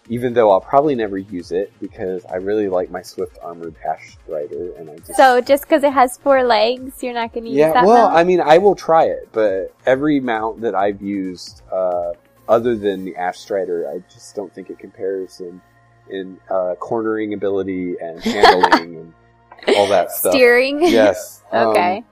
[SPEAKER 1] Even though I'll probably never use it because I really like my Swift Armored Ash Strider and I just
[SPEAKER 2] So just because it has four legs, you're not going to use
[SPEAKER 1] yeah,
[SPEAKER 2] that
[SPEAKER 1] well,
[SPEAKER 2] mount?
[SPEAKER 1] I mean, I will try it, but every mount that I've used, uh, other than the Ash Strider, I just don't think it compares in in uh, cornering ability and handling and all that stuff.
[SPEAKER 2] Steering.
[SPEAKER 1] Yes. um,
[SPEAKER 2] Okay.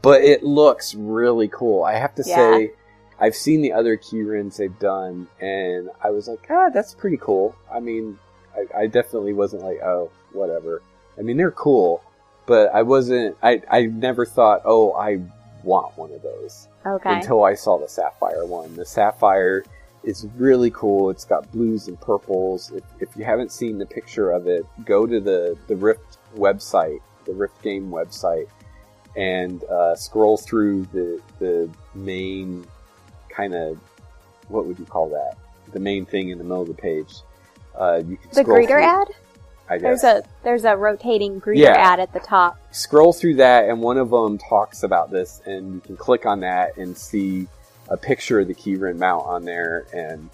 [SPEAKER 1] but it looks really cool. I have to
[SPEAKER 2] Yeah.
[SPEAKER 1] say, I've seen the other keyrins they've done, and I was like, ah, that's pretty cool. I mean, I, I definitely wasn't like, oh, whatever. I mean, they're cool, but I wasn't. I I never thought, oh, I want one of those
[SPEAKER 2] Okay.
[SPEAKER 1] until I saw the sapphire one. The sapphire is really cool. It's got blues and purples. If, if you haven't seen the picture of it, go to the the Rift website, the Rift game website, and uh, scroll through the the main kind of what would you call that? The main thing in the middle of the page. Uh, you can
[SPEAKER 2] the greeter
[SPEAKER 1] through-
[SPEAKER 2] ad?
[SPEAKER 1] I guess.
[SPEAKER 2] There's a there's a rotating greeter
[SPEAKER 1] Yeah.
[SPEAKER 2] ad at the top.
[SPEAKER 1] scroll through that and one of them talks about this and you can click on that and see a picture of the keyrin mount on there and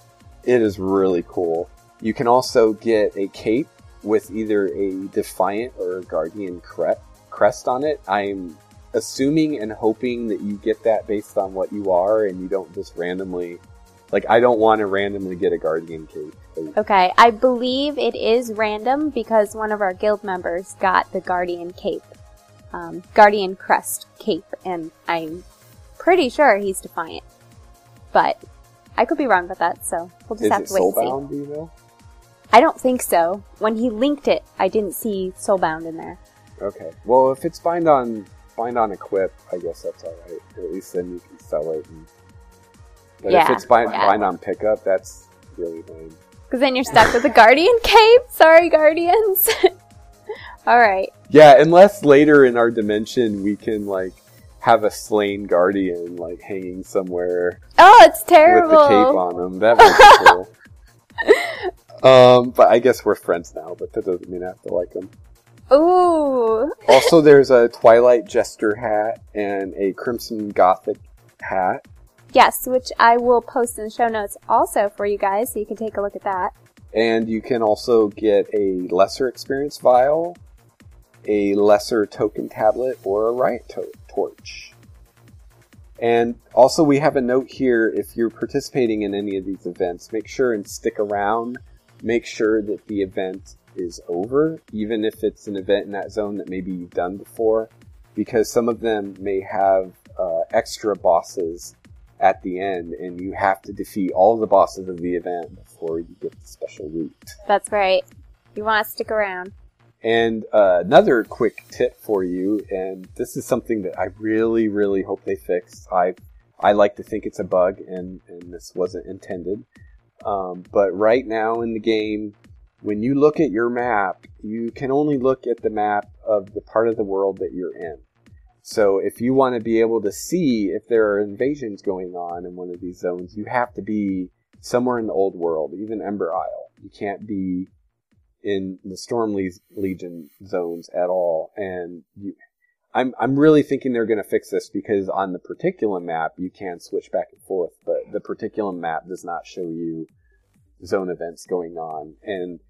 [SPEAKER 1] it is really cool you can also get a cape with either a defiant or a guardian cre- crest on it i'm assuming and hoping that you get that based on what you are and you don't just randomly like i don't want to randomly get a guardian cape
[SPEAKER 2] Okay, I believe it is random because one of our guild members got the Guardian cape, um, Guardian crest cape, and I'm pretty sure he's defiant. But I could be wrong about that, so we'll just
[SPEAKER 1] is
[SPEAKER 2] have to wait and see.
[SPEAKER 1] soulbound do you know
[SPEAKER 2] I don't think so. When he linked it, I didn't see Soulbound in there.
[SPEAKER 1] Okay. Well, if it's bind on bind on equip, I guess that's all right. At least then you can sell it. And... But if it's bind,
[SPEAKER 2] yeah.
[SPEAKER 1] bind on pickup, that's really lame.
[SPEAKER 2] Because then you're stuck with the Guardian cape. Sorry, Guardians. All right.
[SPEAKER 1] Yeah, unless later in our dimension we can like have a slain guardian like hanging somewhere
[SPEAKER 2] Oh, it's terrible.
[SPEAKER 1] with the cape on them. That would be cool. um, but I guess we're friends now. But that doesn't mean I have to like them.
[SPEAKER 2] Ooh.
[SPEAKER 1] Also, there's a Twilight Jester hat and a Crimson Gothic hat.
[SPEAKER 2] Yes, which I will post in the show notes also for you guys, so you can take a look at that.
[SPEAKER 1] And you can also get a lesser experience vial, a lesser token tablet, or a riot to- torch. And also, we have a note here if you're participating in any of these events, make sure and stick around. Make sure that the event is over, even if it's an event in that zone that maybe you've done before, because some of them may have uh, extra bosses at the end, and you have to defeat all the bosses of the event before you get the special loot.
[SPEAKER 2] That's right. You want to stick around.
[SPEAKER 1] And uh, another quick tip for you, and this is something that I really, really hope they fix. I I like to think it's a bug, and and this wasn't intended. Um, but right now in the game, when you look at your map, you can only look at the map of the part of the world that you're in. So if you want to be able to see if there are invasions going on in one of these zones, you have to be somewhere in the old world, even Ember Isle. You can't be in the Storm Legion zones at all. And you, I'm I'm really thinking they're going to fix this because on the particular map you can switch back and forth, but the particular map does not show you zone events going on. And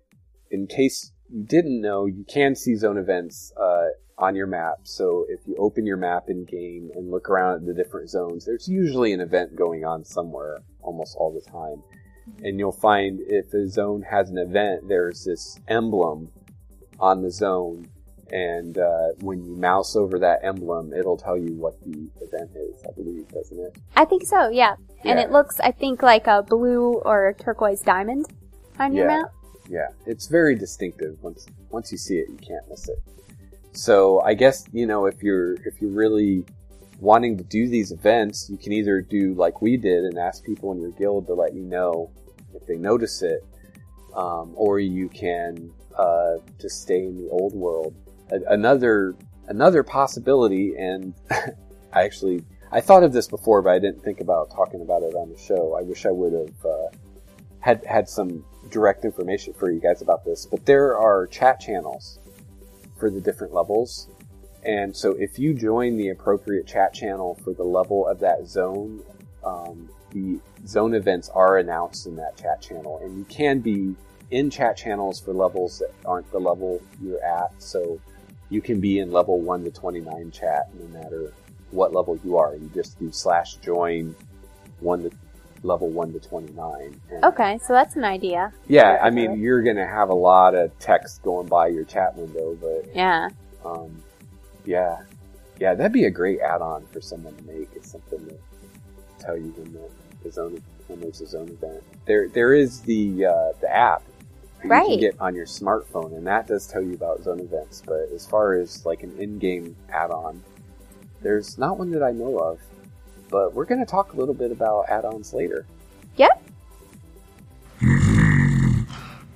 [SPEAKER 1] in case you didn't know, you can see zone events uh, on your map. So if you open your map in game and look around at the different zones, there's usually an event going on somewhere almost all the time. And you'll find if a zone has an event, there's this emblem on the zone. And uh, when you mouse over that emblem, it'll tell you what the event is, I believe, doesn't it?
[SPEAKER 2] I think so, yeah. And it looks, I think, like a blue or turquoise diamond on your
[SPEAKER 1] Yeah.
[SPEAKER 2] map.
[SPEAKER 1] Yeah, it's very distinctive. Once once you see it, you can't miss it. So I guess you know if you're if you're really wanting to do these events, you can either do like we did and ask people in your guild to let you know if they notice it, um, or you can uh, just stay in the old world. A- another another possibility, and I actually I thought of this before, but I didn't think about talking about it on the show. I wish I would have uh, had had some direct information for you guys about this. But there are chat channels for the different levels. And so if you join the appropriate chat channel for the level of that zone, um, the zone events are announced in that chat channel. And you can be in chat channels for levels that aren't the level you're at. So you can be in level 1 to 29 chat no matter what level you are. You just do slash join 1 to level 1 to 29. And
[SPEAKER 2] Okay, so that's an idea.
[SPEAKER 1] yeah, I mean, you're gonna have a lot of text going by your chat window, but
[SPEAKER 2] Yeah.
[SPEAKER 1] um, yeah, Yeah, that'd be a great add-on for someone to make. It's something to tell you when the, the zone when there's a zone event. There there is the uh, the app that you
[SPEAKER 2] Right.
[SPEAKER 1] can get on your smartphone, and that does tell you about zone events. But as far as like an in-game add-on, there's not one that I know of. But we're going to talk a little bit about add-ons later.
[SPEAKER 2] Yep. Mm-hmm.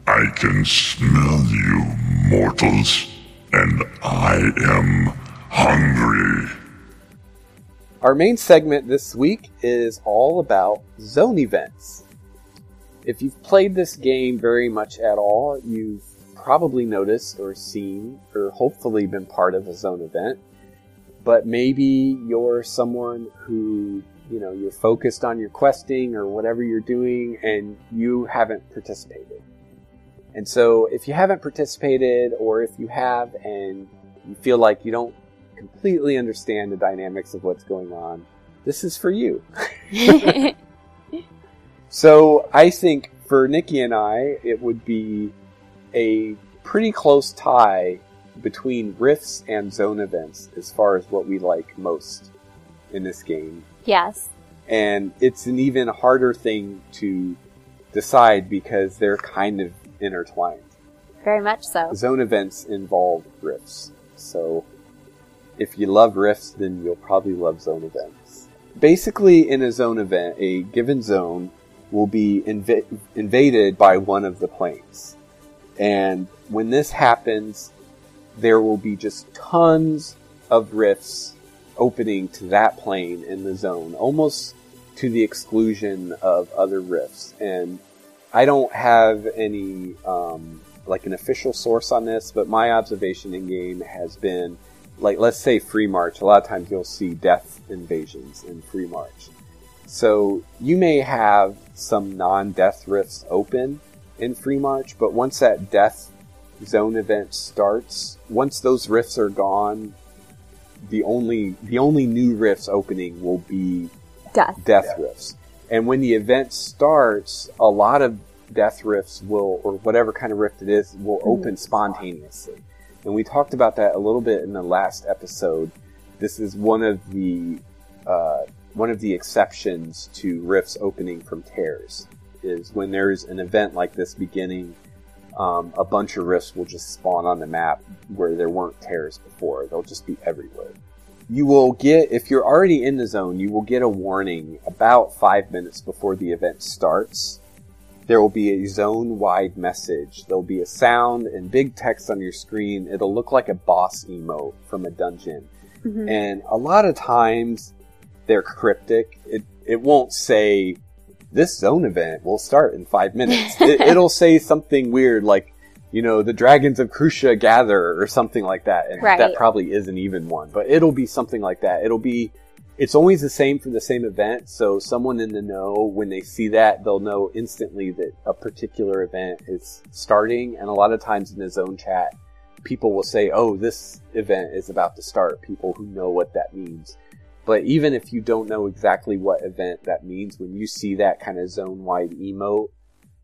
[SPEAKER 3] I can smell you, mortals, and I am hungry.
[SPEAKER 1] Our main segment this week is all about zone events. If you've played this game very much at all, you've probably noticed or seen or hopefully been part of a zone event. But maybe you're someone who, you know, you're focused on your questing or whatever you're doing and you haven't participated. And so if you haven't participated or if you have and you feel like you don't completely understand the dynamics of what's going on, this is for you. So I think for Nikki and I, it would be a pretty close tie between rifts and zone events as far as what we like most in this game.
[SPEAKER 2] yes.
[SPEAKER 1] And it's an even harder thing to decide because they're kind of intertwined.
[SPEAKER 2] Very much so.
[SPEAKER 1] Zone events involve rifts. So if you love rifts, then you'll probably love zone events. Basically, in a zone event, a given zone will be inv- invaded by one of the planes. And when this happens, there will be just tons of rifts opening to that plane in the zone, almost to the exclusion of other rifts. And I don't have any um, like an official source on this, but my observation in game has been like let's say free march. A lot of times you'll see death invasions in free march. So you may have some non-death rifts open in free march, but once that death zone event starts, once those rifts are gone, the only the only new rifts opening will be
[SPEAKER 2] Death.
[SPEAKER 1] death rifts. And when the event starts, a lot of death rifts will, or whatever kind of rift it is, will open spontaneously. And we talked about that a little bit in the last episode. This is one of the uh, one of the exceptions to rifts opening from tears. Is when there's an event like this beginning, um, a bunch of rifts will just spawn on the map where there weren't tears before. They'll just be everywhere. You will get if you're already in the zone you will get a warning about five minutes before the event starts. There will be a zone wide message. There'll be a sound and big text on your screen. It'll look like a boss emote from a dungeon.
[SPEAKER 2] Mhm.
[SPEAKER 1] and a lot of times they're cryptic. It, it won't say this zone event will start in five minutes it, it'll say something weird like you know, the dragons of Krusha gather or something like that. And
[SPEAKER 2] Right.
[SPEAKER 1] that probably isn't even one, but it'll be something like that. It'll be, it's always the same for the same event. So someone in the know, when they see that, they'll know instantly that a particular event is starting. And a lot of times in the zone chat, people will say, oh, this event is about to start. People who know what that means. But even if you don't know exactly what event that means, when you see that kind of zone wide emote,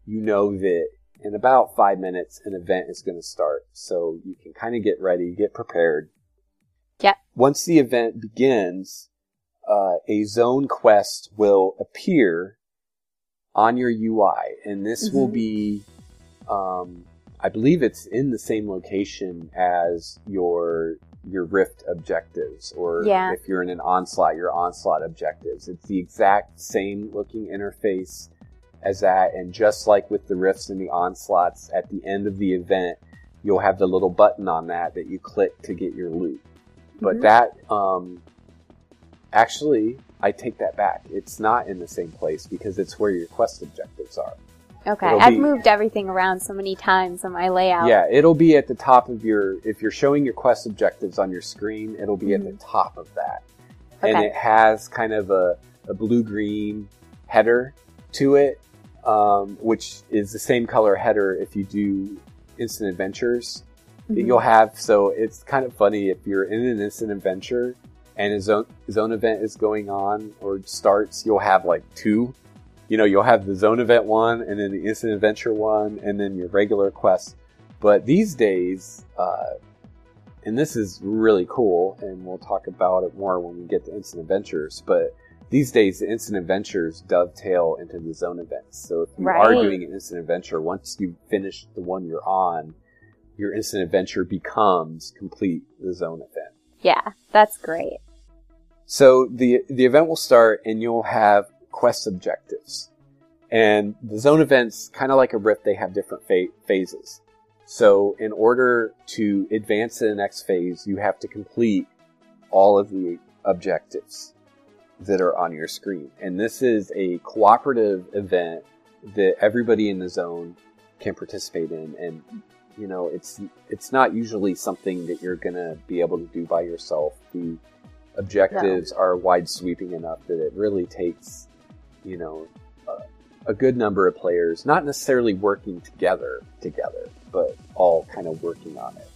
[SPEAKER 1] you know that in about five minutes an event is going to start. So you can kind of get ready, get prepared.
[SPEAKER 2] Yep.
[SPEAKER 1] Once the event begins, uh, a zone quest will appear on your UI, and this will
[SPEAKER 2] Mhm.
[SPEAKER 1] be, um, I believe it's in the same location as your your Rift objectives, or
[SPEAKER 2] Yeah.
[SPEAKER 1] if you're in an onslaught, your onslaught objectives. It's the exact same looking interface as that, and just like with the rifts and the onslaughts, at the end of the event, you'll have the little button on that that you click to get your loot. But
[SPEAKER 2] Mhm.
[SPEAKER 1] that, um, actually, I take that back. It's not in the same place because it's where your quest objectives are.
[SPEAKER 2] Okay.
[SPEAKER 1] it'll
[SPEAKER 2] I've
[SPEAKER 1] be-
[SPEAKER 2] moved everything around so many times on my layout.
[SPEAKER 1] Yeah, it'll be at the top of your, if you're showing your quest objectives on your screen, it'll be at the top of that. And
[SPEAKER 2] Mm-hmm.
[SPEAKER 1] It has kind of a, a blue green header to it, um, which is the same color header if you do instant adventures. that
[SPEAKER 2] Mhm.
[SPEAKER 1] You'll have, so it's kind of funny if you're in an instant adventure and a zone, zone event is going on or starts, you'll have like two. You know, you'll have the zone event one and then the instant adventure one and then your regular quest. But these days, uh, and this is really cool, and we'll talk about it more when we get to instant adventures. But these days, the instant adventures dovetail into the zone events. So if you are doing an instant adventure, once you finish the one you're on, your instant adventure becomes complete the zone event.
[SPEAKER 2] Yeah, that's great.
[SPEAKER 1] So the the event will start, and you'll have quest objectives. And the zone events, kind of like a rift, they have different fa- phases. So in order to advance to the next phase, you have to complete all of the objectives that are on your screen. And this is a cooperative event that everybody in the zone can participate in. And you know, it's it's not usually something that you're gonna be able to do by yourself. The objectives are wide sweeping enough that it really takes, you know, a, a good number of players, not necessarily working together together, but all kind of working on it.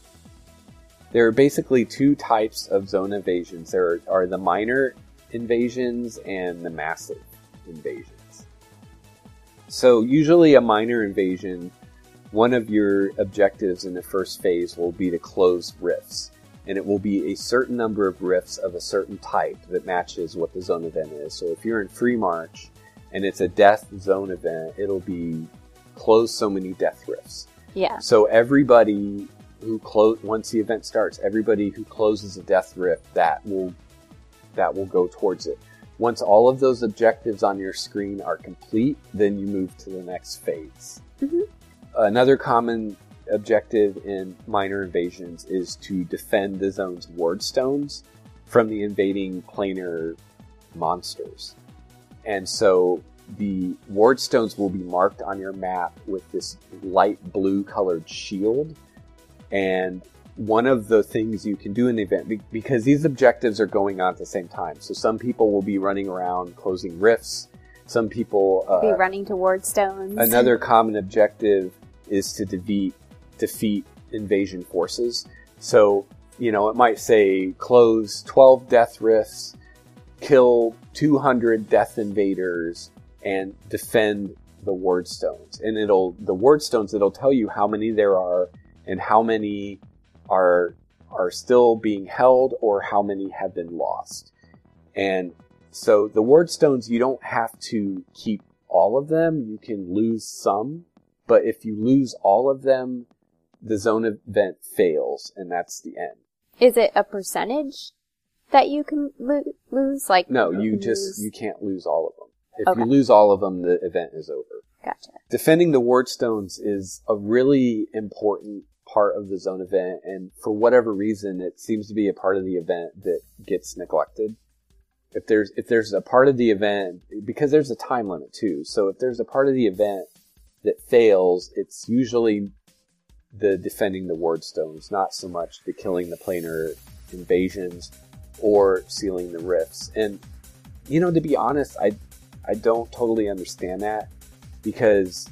[SPEAKER 1] There are basically two types of zone invasions. There are, are the minor invasions and the massive invasions. So usually a minor invasion, one of your objectives in the first phase will be to close rifts and it will be a certain number of rifts of a certain type that matches what the zone event is. So if you're in Free March and it's a death zone event, it'll be close so many death rifts.
[SPEAKER 2] Yeah.
[SPEAKER 1] So everybody who close once the event starts, everybody who closes a death rift that will that will go towards it. Once all of those objectives on your screen are complete, then you move to the next phase.
[SPEAKER 2] Mhm.
[SPEAKER 1] Another common objective in minor invasions is to defend the zone's ward stones from the invading planar monsters. And so the ward stones will be marked on your map with this light blue colored shield. And one of the things you can do in the event, because these objectives are going on at the same time. So some people will be running around closing rifts. Some people, uh,
[SPEAKER 2] Be running towards stones.
[SPEAKER 1] Another common objective is to defeat defeat invasion forces. So, you know, it might say close 12 death rifts, kill 200 death invaders, and defend the ward stones. And it'll the ward stones it'll tell you how many there are and how many are are still being held or how many have been lost. And so the ward stones you don't have to keep all of them, you can lose some, but if you lose all of them, the zone event fails and that's the end.
[SPEAKER 2] Is it a percentage that you can lo- lose? Like
[SPEAKER 1] No, you just you can't lose all of them. If
[SPEAKER 2] Okay.
[SPEAKER 1] you lose all of them, the event is over.
[SPEAKER 2] Gotcha.
[SPEAKER 1] defending the ward stones is a really important part of the zone event and for whatever reason it seems to be a part of the event that gets neglected if there's if there's a part of the event because there's a time limit too so if there's a part of the event that fails it's usually the defending the ward stones not so much the killing the planar invasions or sealing the rifts. And you know to be honest i i don't totally understand that because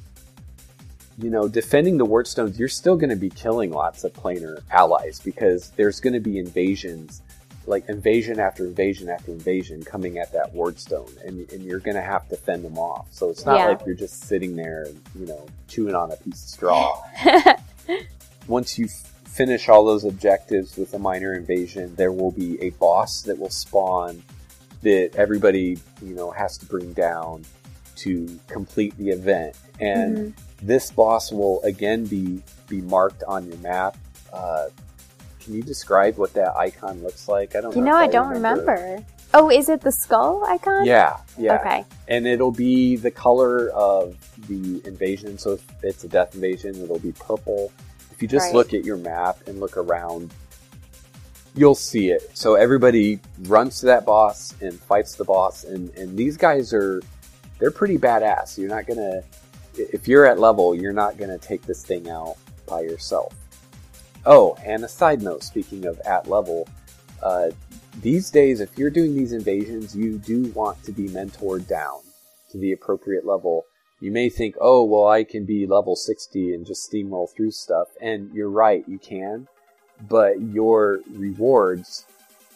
[SPEAKER 1] you know defending the ward stones you're still going to be killing lots of planar allies because there's going to be invasions like invasion after invasion after invasion coming at that ward stone and, and you're going to have to fend them off. So it's not
[SPEAKER 2] Yeah.
[SPEAKER 1] like you're just sitting there you know chewing on a piece of straw. Once you f- finish all those objectives with a minor invasion, there will be a boss that will spawn that everybody, you know, has to bring down to complete the event. And
[SPEAKER 2] Mhm.
[SPEAKER 1] this boss will again be be marked on your map. Uh, can you describe what that icon looks like? I don't
[SPEAKER 2] You
[SPEAKER 1] know.
[SPEAKER 2] know,
[SPEAKER 1] if
[SPEAKER 2] I don't
[SPEAKER 1] remember.
[SPEAKER 2] remember. Oh, is it the skull icon?
[SPEAKER 1] Yeah, yeah
[SPEAKER 2] Okay.
[SPEAKER 1] and it'll be the color of the invasion. So if it's a death invasion, it'll be purple. If you just
[SPEAKER 2] Right.
[SPEAKER 1] look at your map and look around, you'll see it. So everybody runs to that boss and fights the boss, and and these guys are they're pretty badass. You're not gonna if you're at level, you're not gonna take this thing out by yourself. Oh, and a side note, speaking of at level, uh, these days, if you're doing these invasions, you do want to be mentored down to the appropriate level. You may think, oh, well, I can be level 60 and just steamroll through stuff. And you're right, you can. But your rewards,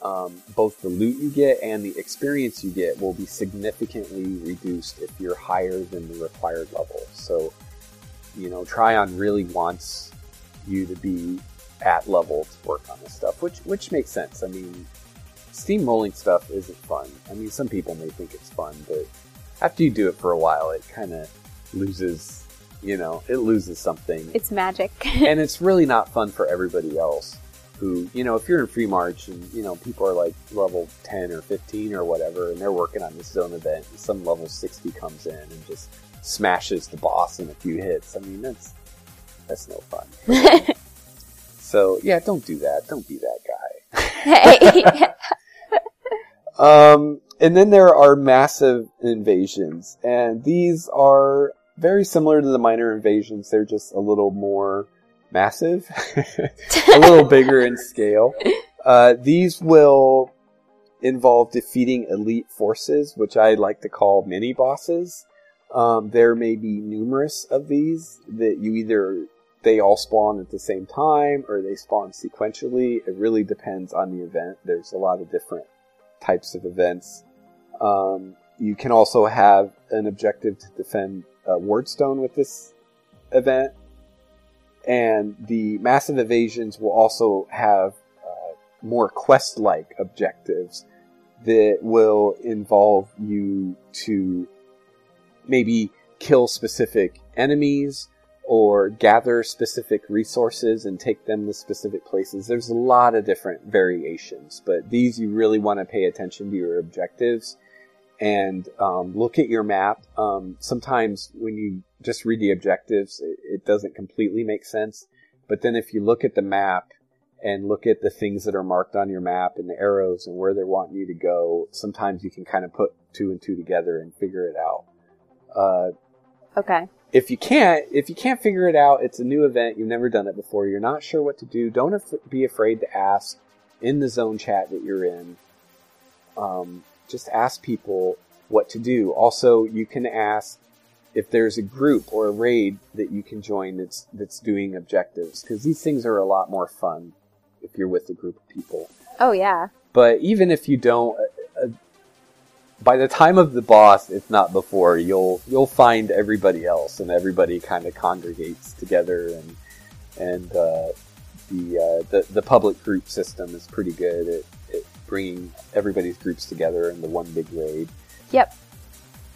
[SPEAKER 1] um, both the loot you get and the experience you get, will be significantly reduced if you're higher than the required level. So, you know, Trion really wants you to be at level to work on this stuff, which which makes sense. I mean, steamrolling stuff isn't fun. I mean, some people may think it's fun, but after you do it for a while, it kind of loses, you know, it loses something.
[SPEAKER 2] It's magic.
[SPEAKER 1] and it's really not fun for everybody else. Who, you know, if you're in free march and you know people are like level ten or fifteen or whatever, and they're working on this zone event, and some level sixty comes in and just smashes the boss in a few hits. I mean, that's that's no fun. so yeah, don't do that. Don't be that guy.
[SPEAKER 2] hey.
[SPEAKER 1] Um, and then there are massive invasions, and these are very similar to the minor invasions. They're just a little more massive, a little bigger in scale. Uh, these will involve defeating elite forces, which I like to call mini bosses. Um, there may be numerous of these that you either they all spawn at the same time or they spawn sequentially. It really depends on the event. There's a lot of different types of events. Um, you can also have an objective to defend uh, Wardstone with this event, and the massive evasions will also have uh, more quest-like objectives that will involve you to maybe kill specific enemies or gather specific resources and take them to specific places. There's a lot of different variations, but these you really want to pay attention to your objectives and um, look at your map. Um, sometimes when you just read the objectives, it, it doesn't completely make sense. But then if you look at the map and look at the things that are marked on your map and the arrows and where they're wanting you to go, sometimes you can kind of put two and two together and figure it out. Uh,
[SPEAKER 2] okay.
[SPEAKER 1] If you can't if you can't figure it out it's a new event you've never done it before you're not sure what to do don't af- be afraid to ask in the zone chat that you're in. Um, just ask people what to do. Also you can ask if there's a group or a raid that you can join that's that's doing objectives because these things are a lot more fun if you're with a group of people.
[SPEAKER 2] Oh yeah.
[SPEAKER 1] but even if you don't, by the time of the boss, if not before, you'll you'll find everybody else, and everybody kind of congregates together, and and uh, the, uh, the the public group system is pretty good at, at bringing everybody's groups together into one big raid.
[SPEAKER 2] Yep.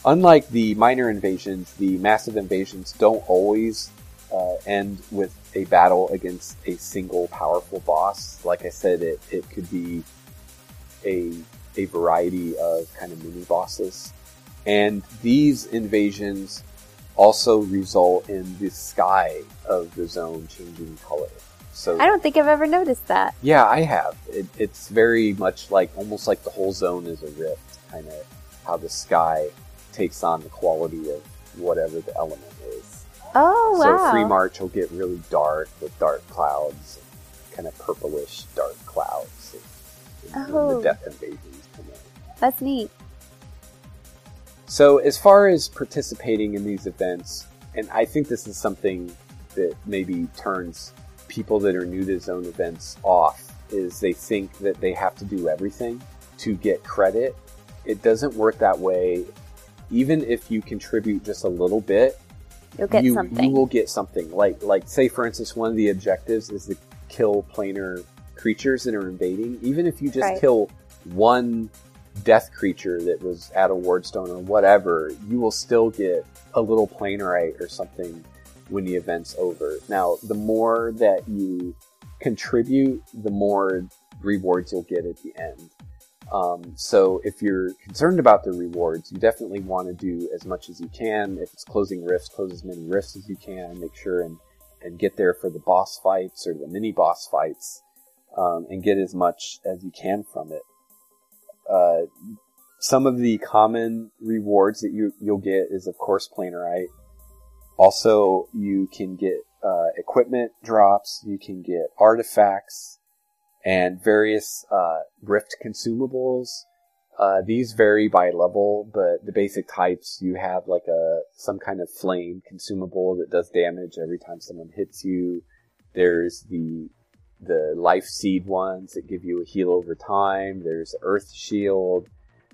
[SPEAKER 1] Unlike the minor invasions, the massive invasions don't always uh, end with a battle against a single powerful boss. Like I said, it, it could be a, a variety of kind of mini bosses. And these invasions also result in the sky of the zone changing color. So
[SPEAKER 2] I don't think I've ever noticed that.
[SPEAKER 1] yeah, I have. It, it's very much like almost like the whole zone is a rift, kind of how the sky takes on the quality of whatever the element is.
[SPEAKER 2] Oh
[SPEAKER 1] so
[SPEAKER 2] wow.
[SPEAKER 1] Free March will get really dark with dark clouds, kind of purplish dark clouds. And, and
[SPEAKER 2] Oh.
[SPEAKER 1] the death invasions.
[SPEAKER 2] That's neat.
[SPEAKER 1] So, as far as participating in these events, and I think this is something that maybe turns people that are new to zone events off, is they think that they have to do everything to get credit. It doesn't work that way. Even if you contribute just a little bit,
[SPEAKER 2] You'll get
[SPEAKER 1] you,
[SPEAKER 2] something.
[SPEAKER 1] you will get something. Like, like say for instance, one of the objectives is to kill planar creatures that are invading. Even if you just
[SPEAKER 2] Right.
[SPEAKER 1] kill one death creature that was at a wardstone or whatever, you will still get a little planarite or something when the event's over. Now, the more that you contribute, the more rewards you'll get at the end. Um, so if you're concerned about the rewards, you definitely want to do as much as you can. If it's closing rifts, close as many rifts as you can. Make sure and, and get there for the boss fights or the mini boss fights, um, and get as much as you can from it. Uh, some of the common rewards that you you'll get is of course planarite. Also, you can get uh, equipment drops. You can get artifacts and various uh, rift consumables. Uh, these vary by level, but the basic types you have like a some kind of flame consumable that does damage every time someone hits you. There's the the life seed ones that give you a heal over time. There's earth shield.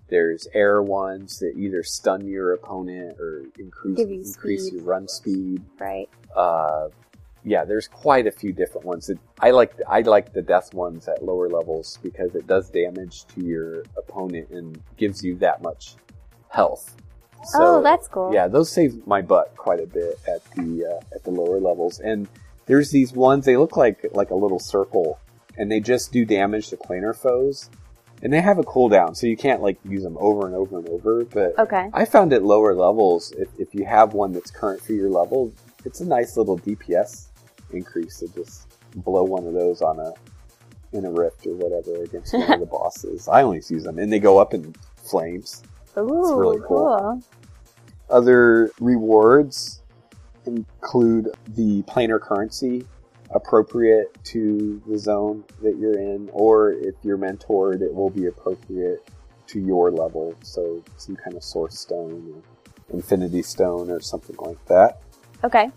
[SPEAKER 1] There's air ones that either stun your opponent or increase
[SPEAKER 2] you
[SPEAKER 1] increase
[SPEAKER 2] speed.
[SPEAKER 1] your run speed.
[SPEAKER 2] right.
[SPEAKER 1] Uh, yeah, there's quite a few different ones. It, I like I like the death ones at lower levels because it does damage to your opponent and gives you that much health.
[SPEAKER 2] oh, that's cool.
[SPEAKER 1] Yeah, those save my butt quite a bit at the uh, at the lower levels. And there's these ones they look like like a little circle, and they just do damage to planar foes. And they have a cooldown, so you can't like use them over and over and over. But
[SPEAKER 2] Okay.
[SPEAKER 1] I found at lower levels, if, if you have one that's current for your level, it's a nice little DPS increase to just blow one of those on a in a rift or whatever against one of the bosses. I only use them, and they go up in flames.
[SPEAKER 2] Ooh,
[SPEAKER 1] really cool.
[SPEAKER 2] cool.
[SPEAKER 1] Other rewards include the planar currency appropriate to the zone that you're in, or if you're mentored, it will be appropriate to your level. So some kind of source stone or infinity stone or something like that.
[SPEAKER 2] Okay.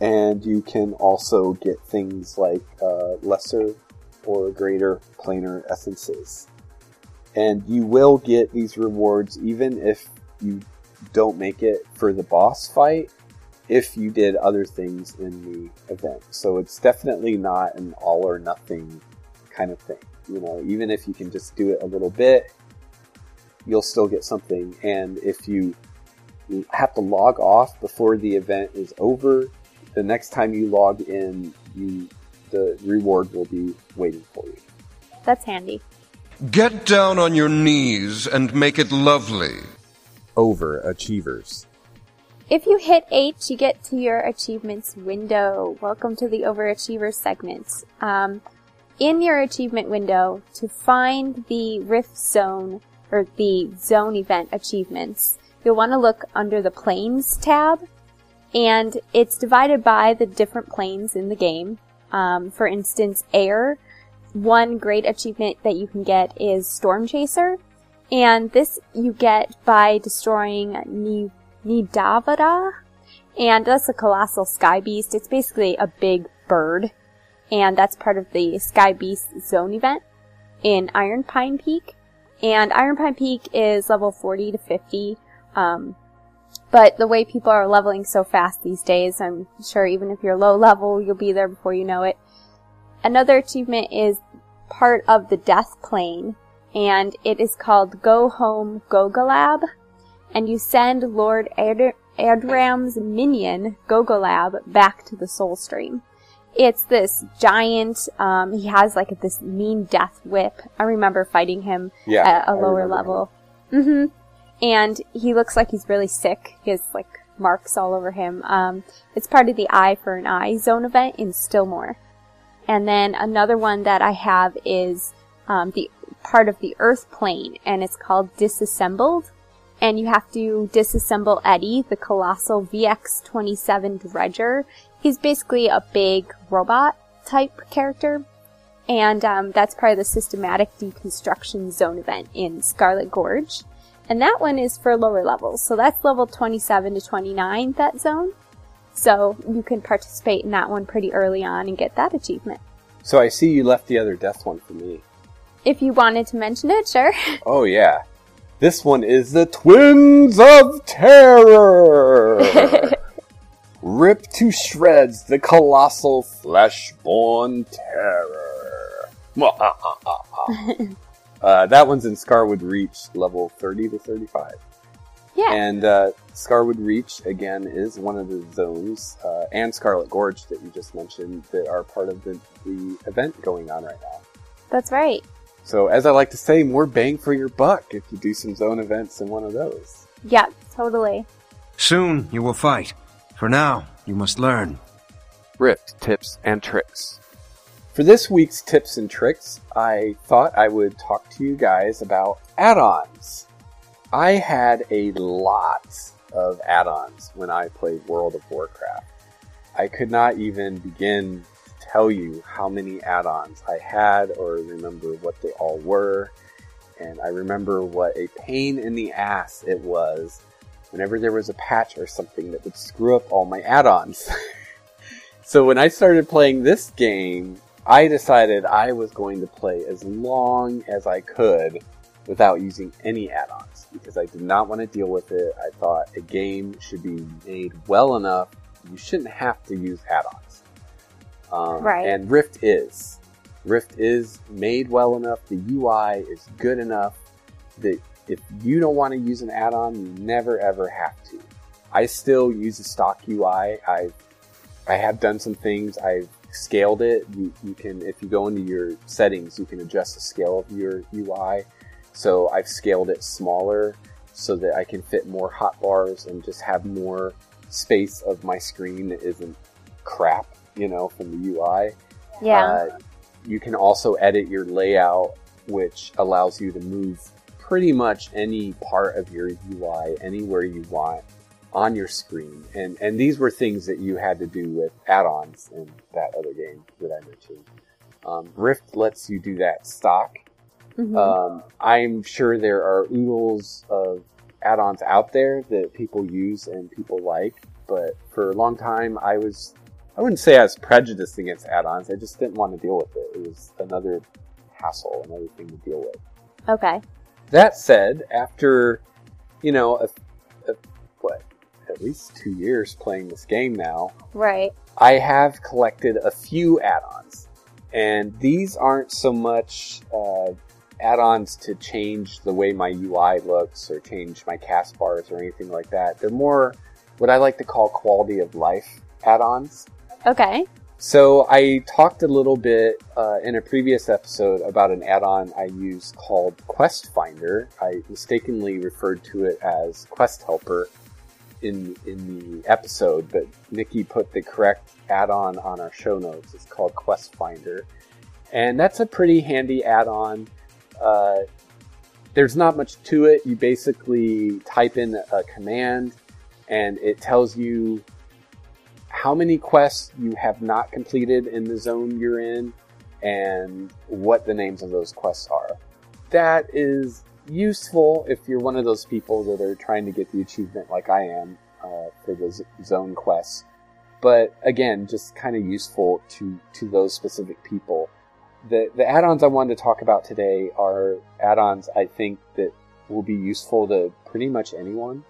[SPEAKER 1] And you can also get things like uh, lesser or greater planar essences. And you will get these rewards even if you don't make it for the boss fight if you did other things in the event. So it's definitely not an all or nothing kind of thing. You know, even if you can just do it a little bit, you'll still get something. And if you have to log off before the event is over, the next time you log in, you the reward will be waiting for you.
[SPEAKER 2] That's handy.
[SPEAKER 6] Get down on your knees and make it lovely.
[SPEAKER 5] Overachievers.
[SPEAKER 2] If you hit H, you get to your achievements window. Welcome to the Overachiever segment. Um, in your achievement window, to find the Rift Zone or the Zone event achievements, you'll want to look under the Planes tab, and it's divided by the different planes in the game. Um, for instance, Air. One great achievement that you can get is Storm Chaser, and this you get by destroying Ni- Nidavada, and that's a colossal sky beast. It's basically a big bird, and that's part of the Sky Beast Zone event in Iron Pine Peak. And Iron Pine Peak is level 40 to 50. Um, but the way people are leveling so fast these days, I'm sure even if you're low level, you'll be there before you know it. Another achievement is part of the Death Plane, and it is called Go Home Gogalab and you send Lord Ad- Adram's minion, Gogolab, back to the Soul Stream. It's this giant, um, he has like this mean death whip. I remember fighting him
[SPEAKER 1] Yeah,
[SPEAKER 2] at a
[SPEAKER 1] I
[SPEAKER 2] lower level. hmm And he looks like he's really sick. He has like marks all over him. Um, it's part of the Eye for an Eye zone event in Stillmoor. And then another one that I have is um, the part of the Earth plane, and it's called Disassembled and you have to disassemble Eddie, the colossal VX-27 Dredger. He's basically a big robot type character, and um, that's part of the systematic deconstruction zone event in Scarlet Gorge. And that one is for lower levels, so that's level 27 to 29, that zone. So you can participate in that one pretty early on and get that achievement.
[SPEAKER 1] So I see you left the other death one for me.
[SPEAKER 2] If you wanted to mention it, sure.
[SPEAKER 1] Oh yeah. This one is the Twins of Terror! Rip to shreds the colossal fleshborn terror. uh, that one's in Scarwood Reach, level 30 to 35.
[SPEAKER 2] yeah.
[SPEAKER 1] And uh, Scarwood Reach, again, is one of the zones, uh, and Scarlet Gorge that you just mentioned, that are part of the, the event going on right now.
[SPEAKER 2] That's right.
[SPEAKER 1] So, as I like to say, more bang for your buck if you do some zone events in one of those.
[SPEAKER 2] Yeah, totally.
[SPEAKER 6] Soon you will fight. For now, you must learn.
[SPEAKER 5] Rift tips and tricks.
[SPEAKER 1] For this week's tips and tricks, I thought I would talk to you guys about add ons. I had a lot of add ons when I played World of Warcraft. I could not even begin to tell you how many add ons I had or remember what they all were. And I remember what a pain in the ass it was whenever there was a patch or something that would screw up all my add ons. so when I started playing this game, I decided I was going to play as long as I could without using any add-ons because I did not want to deal with it. I thought a game should be made well enough. You shouldn't have to use add-ons. Um,
[SPEAKER 2] Right.
[SPEAKER 1] And Rift is. Rift is made well enough. The UI is good enough that if you don't want to use an add-on, you never ever have to. I still use a stock UI. I I have done some things. I've scaled it. You, you can, if you go into your settings, you can adjust the scale of your UI. So I've scaled it smaller so that I can fit more hotbars and just have more space of my screen that isn't crap, you know, from the UI.
[SPEAKER 2] Yeah.
[SPEAKER 1] Uh, you can also edit your layout, which allows you to move pretty much any part of your UI anywhere you want on your screen. And and these were things that you had to do with add-ons in that other game that I mentioned. Um, Rift lets you do that stock.
[SPEAKER 2] Mhm.
[SPEAKER 1] Um, I'm sure there are oodles of add-ons out there that people use and people like, but for a long time I was I wouldn't say I was prejudiced against add-ons. I just didn't want to deal with it. It was another hassle, another thing to deal with.
[SPEAKER 2] okay.
[SPEAKER 1] That said, after you know, a, a, what at least two years playing this game now,
[SPEAKER 2] Right.
[SPEAKER 1] I have collected a few add-ons, and these aren't so much uh, add-ons to change the way my UI looks or change my cast bars or anything like that. They're more what I like to call quality of life add-ons.
[SPEAKER 2] Okay.
[SPEAKER 1] So I talked a little bit uh, in a previous episode about an add-on I use called Quest Finder. I mistakenly referred to it as Quest Helper in in the episode, but Nikki put the correct add-on on our show notes. It's called Quest Finder, and that's a pretty handy add-on. Uh, there's not much to it. You basically type in a command, and it tells you how many quests you have not completed in the zone you're in and what the names of those quests are. That is useful if you're one of those people that are trying to get the achievement like I am uh, for the zone quests. But again, just kind of useful to, to those specific people. The, the add-ons I wanted to talk about today are add-ons I think that will be useful to pretty much anyone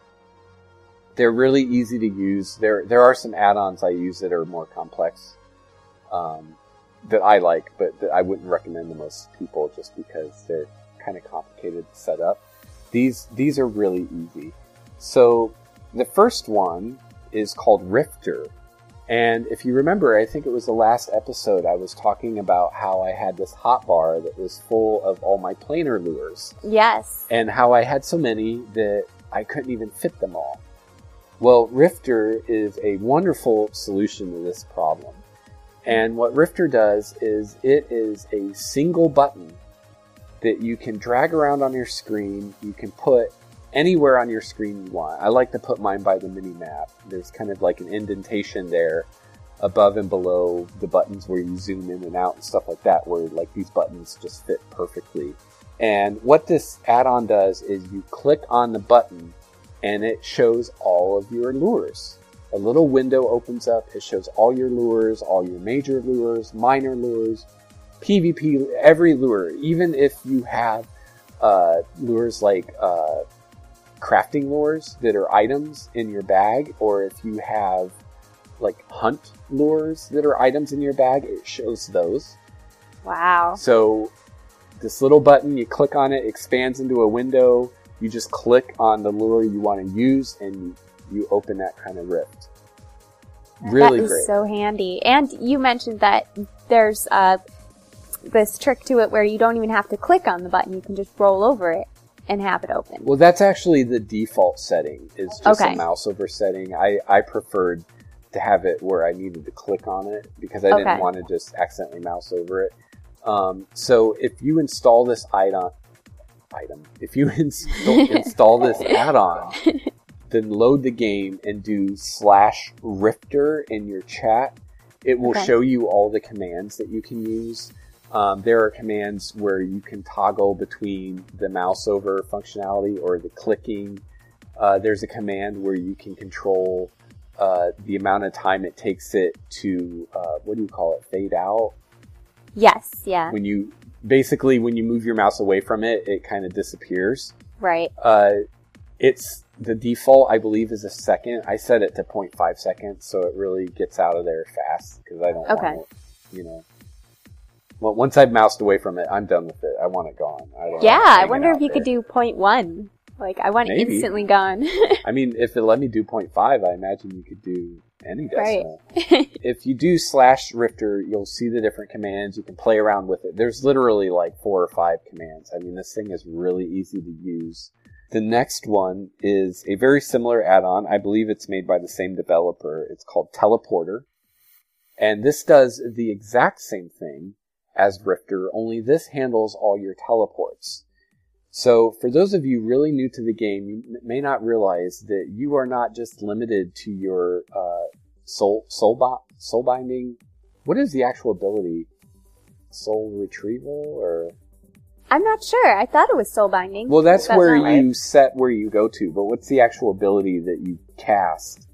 [SPEAKER 1] they're really easy to use. There there are some add-ons I use that are more complex um, that I like, but that I wouldn't recommend to most people just because they're kind of complicated to set up. These these are really easy. So the first one is called Rifter. And if you remember, I think it was the last episode I was talking about how I had this hotbar that was full of all my planar lures
[SPEAKER 2] Yes.
[SPEAKER 1] and how I had so many that I couldn't even fit them all. Well, Rifter is a wonderful solution to this problem. And what Rifter does is it is a single button that you can drag around on your screen. You can put anywhere on your screen you want. I like to put mine by the mini map. There's kind of like an indentation there above and below the buttons where you zoom in and out and stuff like that, where like these buttons just fit perfectly. And what this add-on does is you click on the button and it shows all of your lures. A little window opens up. It shows all your lures, all your major lures, minor lures, PvP, every lure. Even if you have uh, lures like uh, crafting lures that are items in your bag, or if you have like hunt lures that are items in your bag, it shows those.
[SPEAKER 2] Wow.
[SPEAKER 1] So this little button, you click on it, expands into a window. You just click on the lure you want to use, and you, open that kind of rift. Really
[SPEAKER 2] that is
[SPEAKER 1] great.
[SPEAKER 2] so handy. And you mentioned that there's uh, this trick to it where you don't even have to click on the button; you can just roll over it and have it open.
[SPEAKER 1] well, that's actually the default setting. Is just
[SPEAKER 2] Okay.
[SPEAKER 1] a mouse over setting. I I preferred to have it where I needed to click on it because I
[SPEAKER 2] Okay.
[SPEAKER 1] didn't want to just accidentally mouse over it. Um, so if you install this item, item, if you install, install this add-on, then load the game and do slash Rifter in your chat. It will
[SPEAKER 2] Okay.
[SPEAKER 1] show you all the commands that you can use. Um, there are commands where you can toggle between the mouse over functionality or the clicking. Uh, there's a command where you can control uh, the amount of time it takes it to uh, what do you call it? Fade out
[SPEAKER 2] Yes. Yeah.
[SPEAKER 1] when you basically when you move your mouse away from it, it kind of disappears.
[SPEAKER 2] Right.
[SPEAKER 1] Uh, it's the default, I believe, is a second. I set it to 0.5 seconds, so it really gets out of there fast because I don't
[SPEAKER 2] Okay.
[SPEAKER 1] want it you know. Well, once I've moused away from it, I'm done with it. I want it gone. I don't
[SPEAKER 2] Yeah, I wonder if you could
[SPEAKER 1] there.
[SPEAKER 2] do point 0.1. Like, I want it instantly gone.
[SPEAKER 1] I mean, if it let me do 0.5, I imagine you could do any
[SPEAKER 2] Right.
[SPEAKER 1] decimal. if you do slash Rifter, you'll see the different commands. You can play around with it. There's literally like four or five commands. I mean, this thing is really easy to use. The next one is a very similar add-on. I believe it's made by the same developer. It's called Teleporter. And this does the exact same thing as Rifter, only this handles all your teleports. So, for those of you really new to the game, you may not realize that you are not just limited to your uh, soul soul, soul binding. What is the actual ability? Soul retrieval, or
[SPEAKER 2] I'm not sure. I thought it was soul binding.
[SPEAKER 1] well, that's,
[SPEAKER 2] That's
[SPEAKER 1] where
[SPEAKER 2] not right.
[SPEAKER 1] you set where you go to. But what's the actual ability that you cast?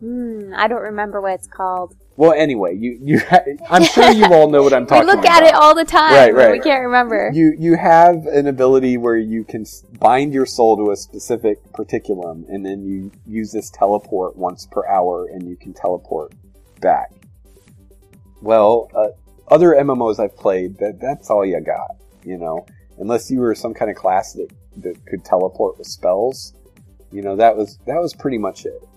[SPEAKER 2] Hmm, I don't remember what it's called.
[SPEAKER 1] Well, anyway, you you ha- I'm sure you all know what I'm talking. About.
[SPEAKER 2] We look
[SPEAKER 1] about.
[SPEAKER 2] at it all the time,
[SPEAKER 1] Right,
[SPEAKER 2] but we can't remember.
[SPEAKER 1] You you have an ability where you can bind your soul to a specific porticulum, and then you use this teleport once per hour, and you can teleport back. Well, uh, other MMOs I've played, that that's all you got, you know. Unless you were some kind of class that that could teleport with spells, you know that was that was pretty much it.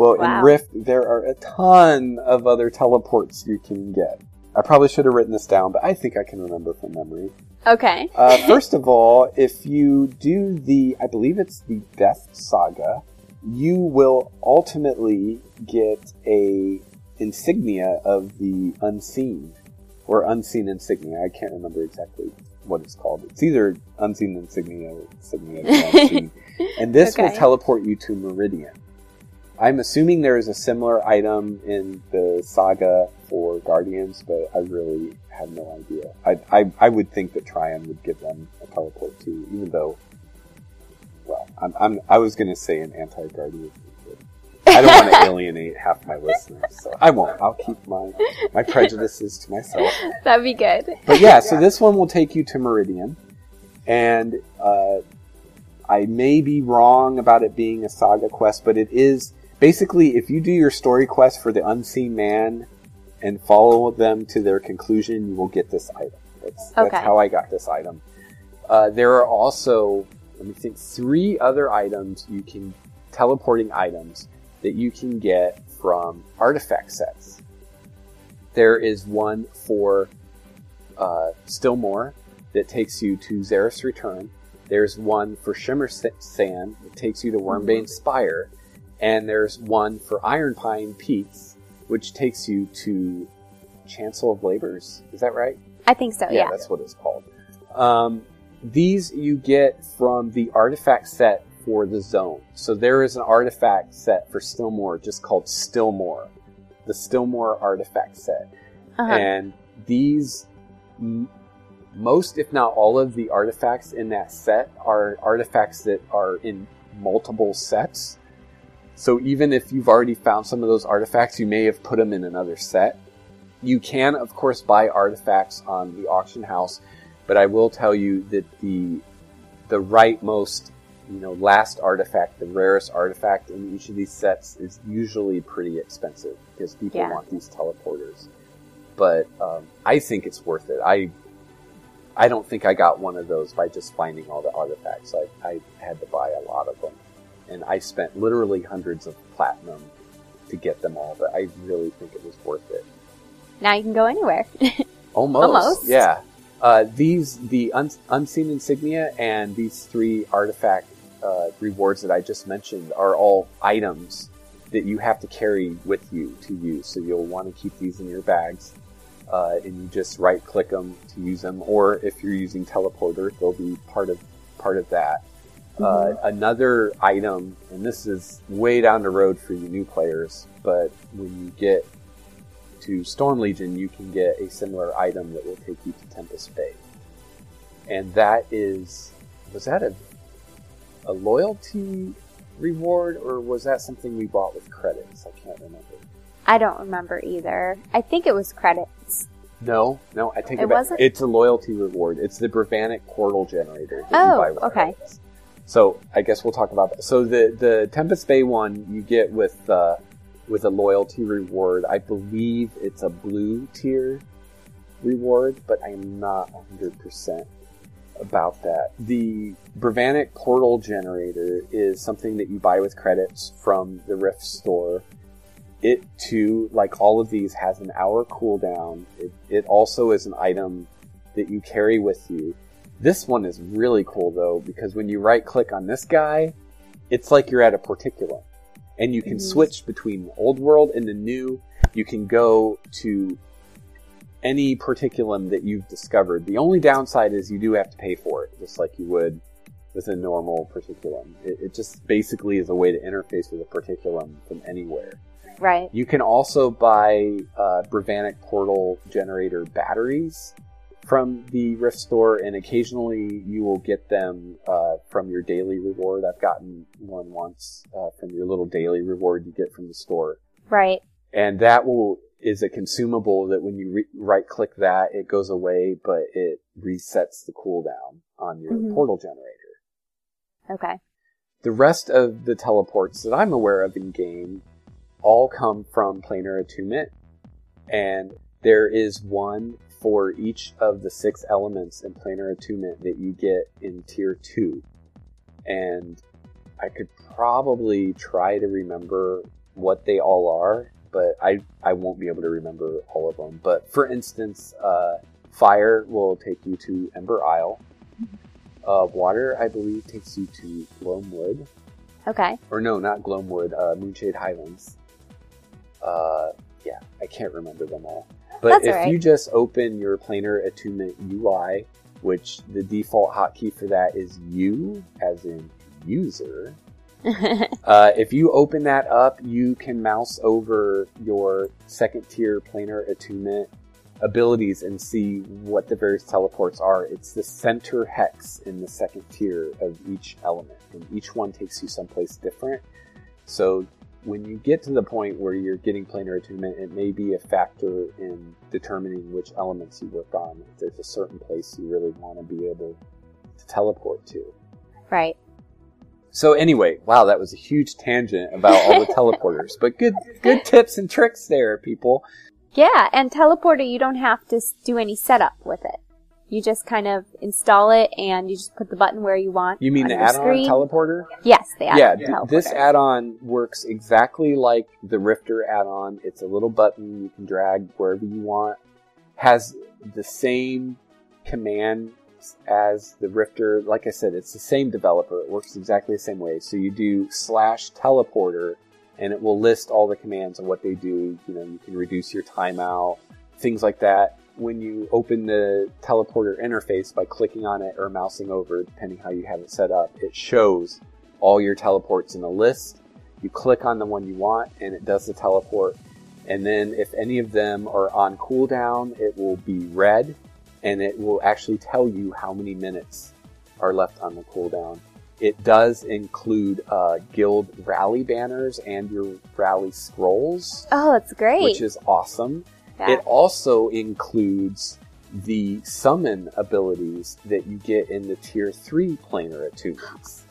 [SPEAKER 1] Well,
[SPEAKER 2] Wow.
[SPEAKER 1] in Rift, there are a ton of other teleports you can get. I probably should have written this down, but I think I can remember from memory.
[SPEAKER 2] okay.
[SPEAKER 1] Uh, first of all, if you do the, I believe it's the Death Saga, you will ultimately get a insignia of the Unseen, or Unseen Insignia. I can't remember exactly what it's called. It's either Unseen Insignia or Insignia of the Unseen. and this will teleport you to Meridian. I'm assuming there is a similar item in the saga for Guardians, but I really have no idea. I, I, I would think that Trion would give them a teleport too, even though, well, I'm, I'm I was going to say an anti-Guardian. I don't want to alienate half my listeners, so I won't. I'll keep my my prejudices to myself.
[SPEAKER 2] That'd be good.
[SPEAKER 1] But yeah, so this one will take you to Meridian, and uh, I may be wrong about it being a saga quest, but it is basically if you do your story quest for the Unseen Man and follow them to their conclusion, you will get this item. That's, that's how I got this item. Uh, there are also, let me think, three other items you can teleporting items that you can get from artifact sets. There is one for uh, Stillmoor that takes you to Xereth's Return. There's one for Shimmer Sand that takes you to Wormbane Spire. And there's one for Iron Pine Peaks, which takes you to Chancel of Labors. Is that right?
[SPEAKER 2] I think so, yeah.
[SPEAKER 1] that's what it's called. Um, these you get from the artifact set for the zone. So there is an artifact set for Stillmoor just called Stillmoor, the Stillmoor artifact set.
[SPEAKER 2] Uh-huh.
[SPEAKER 1] And these, m- most if not all of the artifacts in that set are artifacts that are in multiple sets. So even if you've already found some of those artifacts, you may have put them in another set. You can, of course, buy artifacts on the auction house, but I will tell you that the the rightmost, you know, last artifact, the rarest artifact in each of these sets is usually pretty expensive because people
[SPEAKER 2] Yeah.
[SPEAKER 1] want these teleporters. But um, I think it's worth it. I I don't think I got one of those by just finding all the artifacts. I, I had to buy a lot of them, and I spent literally hundreds of platinum to get them all. But I really think it was worth it.
[SPEAKER 2] now you can go anywhere.
[SPEAKER 1] Almost.
[SPEAKER 2] Almost.
[SPEAKER 1] Yeah. Uh, these the un- unseen insignia and these three artifact uh, rewards that I just mentioned are all items that you have to carry with you to use. So you'll want to keep these in your bags, uh, and you just right click them to use them. Or if you're using teleporter, they'll be part of part of that. Uh, another item, and this is way down the road for you new players, but when you get to Storm Legion, you can get a similar item that will take you to Tempest Bay. And that is, was that a, a loyalty reward, or was that something we bought with credits? I can't remember.
[SPEAKER 2] I don't remember either. I think it was credits.
[SPEAKER 1] No, no, I take it,
[SPEAKER 2] It
[SPEAKER 1] back.
[SPEAKER 2] wasn't?
[SPEAKER 1] It's a loyalty reward. It's the Brevanic Portal Generator
[SPEAKER 2] Oh,
[SPEAKER 1] you buy with
[SPEAKER 2] okay.
[SPEAKER 1] credits. So I guess we'll talk about that. So the the Tempest Bay one you get with uh, with a loyalty reward. I believe it's a blue tier reward, but I'm not 100% about that. The Brevanic portal generator is something that you buy with credits from the Rift store. It too, like all of these, has an hour cooldown. It, it also is an item that you carry with you. This one is really cool though, because when you right click on this guy, it's like you're at a Porticulum. And you can
[SPEAKER 2] Mhm.
[SPEAKER 1] switch between the old world and the new. You can go to any porticulum that you've discovered. The only downside is you do have to pay for it, just like you would with a normal porticulum. It, it just basically is a way to interface with a porticulum from anywhere.
[SPEAKER 2] Right.
[SPEAKER 1] You can also buy uh, Brevanic Portal generator batteries from the Rift store, and occasionally you will get them uh, from your daily reward. I've gotten one once uh, from your little daily reward you get from the store
[SPEAKER 2] Right.
[SPEAKER 1] and that will is a consumable that when you re- right click that it goes away but it resets the cooldown on your
[SPEAKER 2] Mhm.
[SPEAKER 1] portal generator
[SPEAKER 2] Okay.
[SPEAKER 1] the rest of the teleports that i'm aware of in game all come from planar attunement and there is one for each of the six elements in planar attunement that you get in tier 2 and i could probably try to remember what they all are but i i won't be able to remember all of them. But for instance uh, fire will take you to ember isle. Uh, water i believe takes you to gloamwood.
[SPEAKER 2] Okay.
[SPEAKER 1] or no not gloamwood uh, moonshade highlands. Uh, yeah i can't remember them all but
[SPEAKER 2] That's
[SPEAKER 1] if
[SPEAKER 2] right.
[SPEAKER 1] you just open your planar attunement ui which the default hotkey for that is u as in user uh, if you open that up, you can mouse over your second tier planar attunement abilities and see what the various teleports are. It's the center hex in the second tier of each element, and each one takes you someplace different. So when you get to the point where you're getting planar attunement, it may be a factor in determining which elements you work on. If there's a certain place you really want to be able to teleport to.
[SPEAKER 2] right.
[SPEAKER 1] So anyway, wow, that was a huge tangent about all the teleporters, but good good tips and tricks there, people.
[SPEAKER 2] Yeah, and teleporter, you don't have to do any setup with it. You just kind of install it and you just put the button where you want.
[SPEAKER 1] You mean the add-on
[SPEAKER 2] screen.
[SPEAKER 1] teleporter?
[SPEAKER 2] Yes, the add-on
[SPEAKER 1] yeah,
[SPEAKER 2] teleporter.
[SPEAKER 1] this add-on works exactly like the Rifter add-on. It's a little button you can drag wherever you want. Has the same command as the Rifter. Like I said, it's the same developer. It works exactly the same way. So you do slash teleporter, and it will list all the commands and what they do. You know, you can reduce your timeout, things like that. When you open the teleporter interface by clicking on it or mousing over, depending how you have it set up, it shows all your teleports in a list. You click on the one you want, and it does the teleport. And then, if any of them are on cooldown, it will be red, and it will actually tell you how many minutes are left on the cooldown. It does include uh, guild rally banners and your rally scrolls,
[SPEAKER 2] oh, that's great.
[SPEAKER 1] which is awesome.
[SPEAKER 2] Yeah.
[SPEAKER 1] It also includes the summon abilities that you get in the tier 3 planar attunements.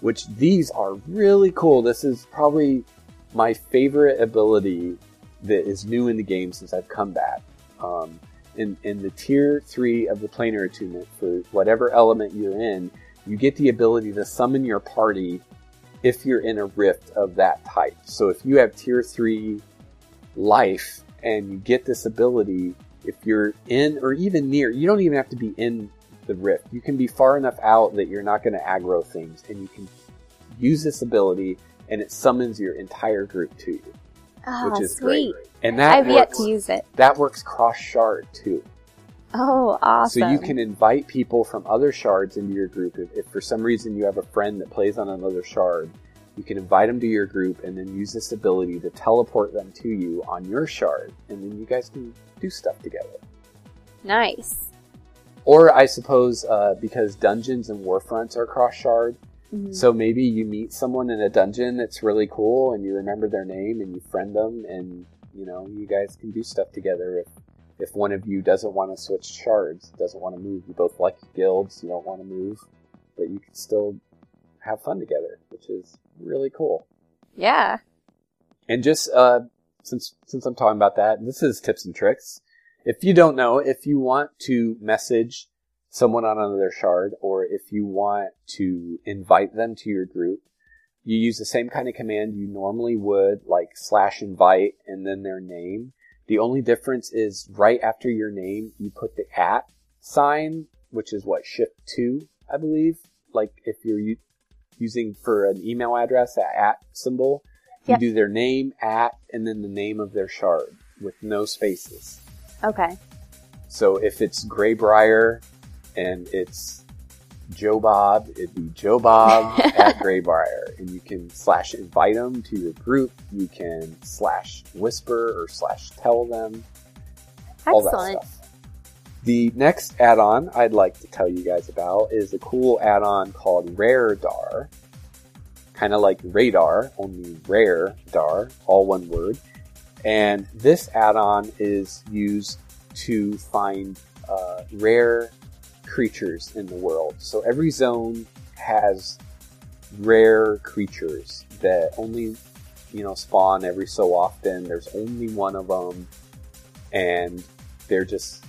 [SPEAKER 1] Which these are really cool. This is probably my favorite ability that is new in the game since I've come back. Um, in, in the tier 3 of the planar attunement, for whatever element you're in, you get the ability to summon your party if you're in a rift of that type. So if you have tier 3 life and you get this ability if you're in or even near you don't even have to be in the rift you can be far enough out that you're not going to aggro things and you can use this ability and it summons your entire group to you
[SPEAKER 2] oh,
[SPEAKER 1] which is
[SPEAKER 2] sweet.
[SPEAKER 1] great and that
[SPEAKER 2] I've yet
[SPEAKER 1] works,
[SPEAKER 2] to use it.
[SPEAKER 1] that works cross shard too
[SPEAKER 2] Oh, awesome.
[SPEAKER 1] so you can invite people from other shards into your group if, if for some reason you have a friend that plays on another shard you can invite them to your group and then use this ability to teleport them to you on your shard and then you guys can do stuff together
[SPEAKER 2] Nice.
[SPEAKER 1] Or I suppose uh, because dungeons and warfronts are cross shard,
[SPEAKER 2] Mhm.
[SPEAKER 1] so maybe you meet someone in a dungeon that's really cool and you remember their name and you friend them and you know you guys can do stuff together. If if one of you doesn't want to switch shards, doesn't want to move, you both like guilds, you don't want to move, but you can still have fun together, which is really cool.
[SPEAKER 2] Yeah.
[SPEAKER 1] And just uh, since since I'm talking about that, this is tips and tricks. If you don't know, if you want to message someone on another shard, or if you want to invite them to your group, you use the same kind of command you normally would, like slash invite and then their name. The only difference is right after your name, you put the at sign, which is what shift two, I believe. Like if you're using for an email address, that at symbol, you
[SPEAKER 2] Yeah.
[SPEAKER 1] do their name, at, and then the name of their shard with no spaces.
[SPEAKER 2] Okay.
[SPEAKER 1] So if it's Greybriar and it's Joe Bob, it'd be Joe Bob at Greybriar. And you can slash invite them to your group. You can slash whisper or slash tell them. All that stuff. The next add-on I'd like to tell you guys about is a cool add-on called Raredar. Kind of like radar, only rare dar, all one word. And this add-on is used to find uh, rare creatures in the world. So every zone has rare creatures that only you know spawn every so often. There's only one of them, and they're just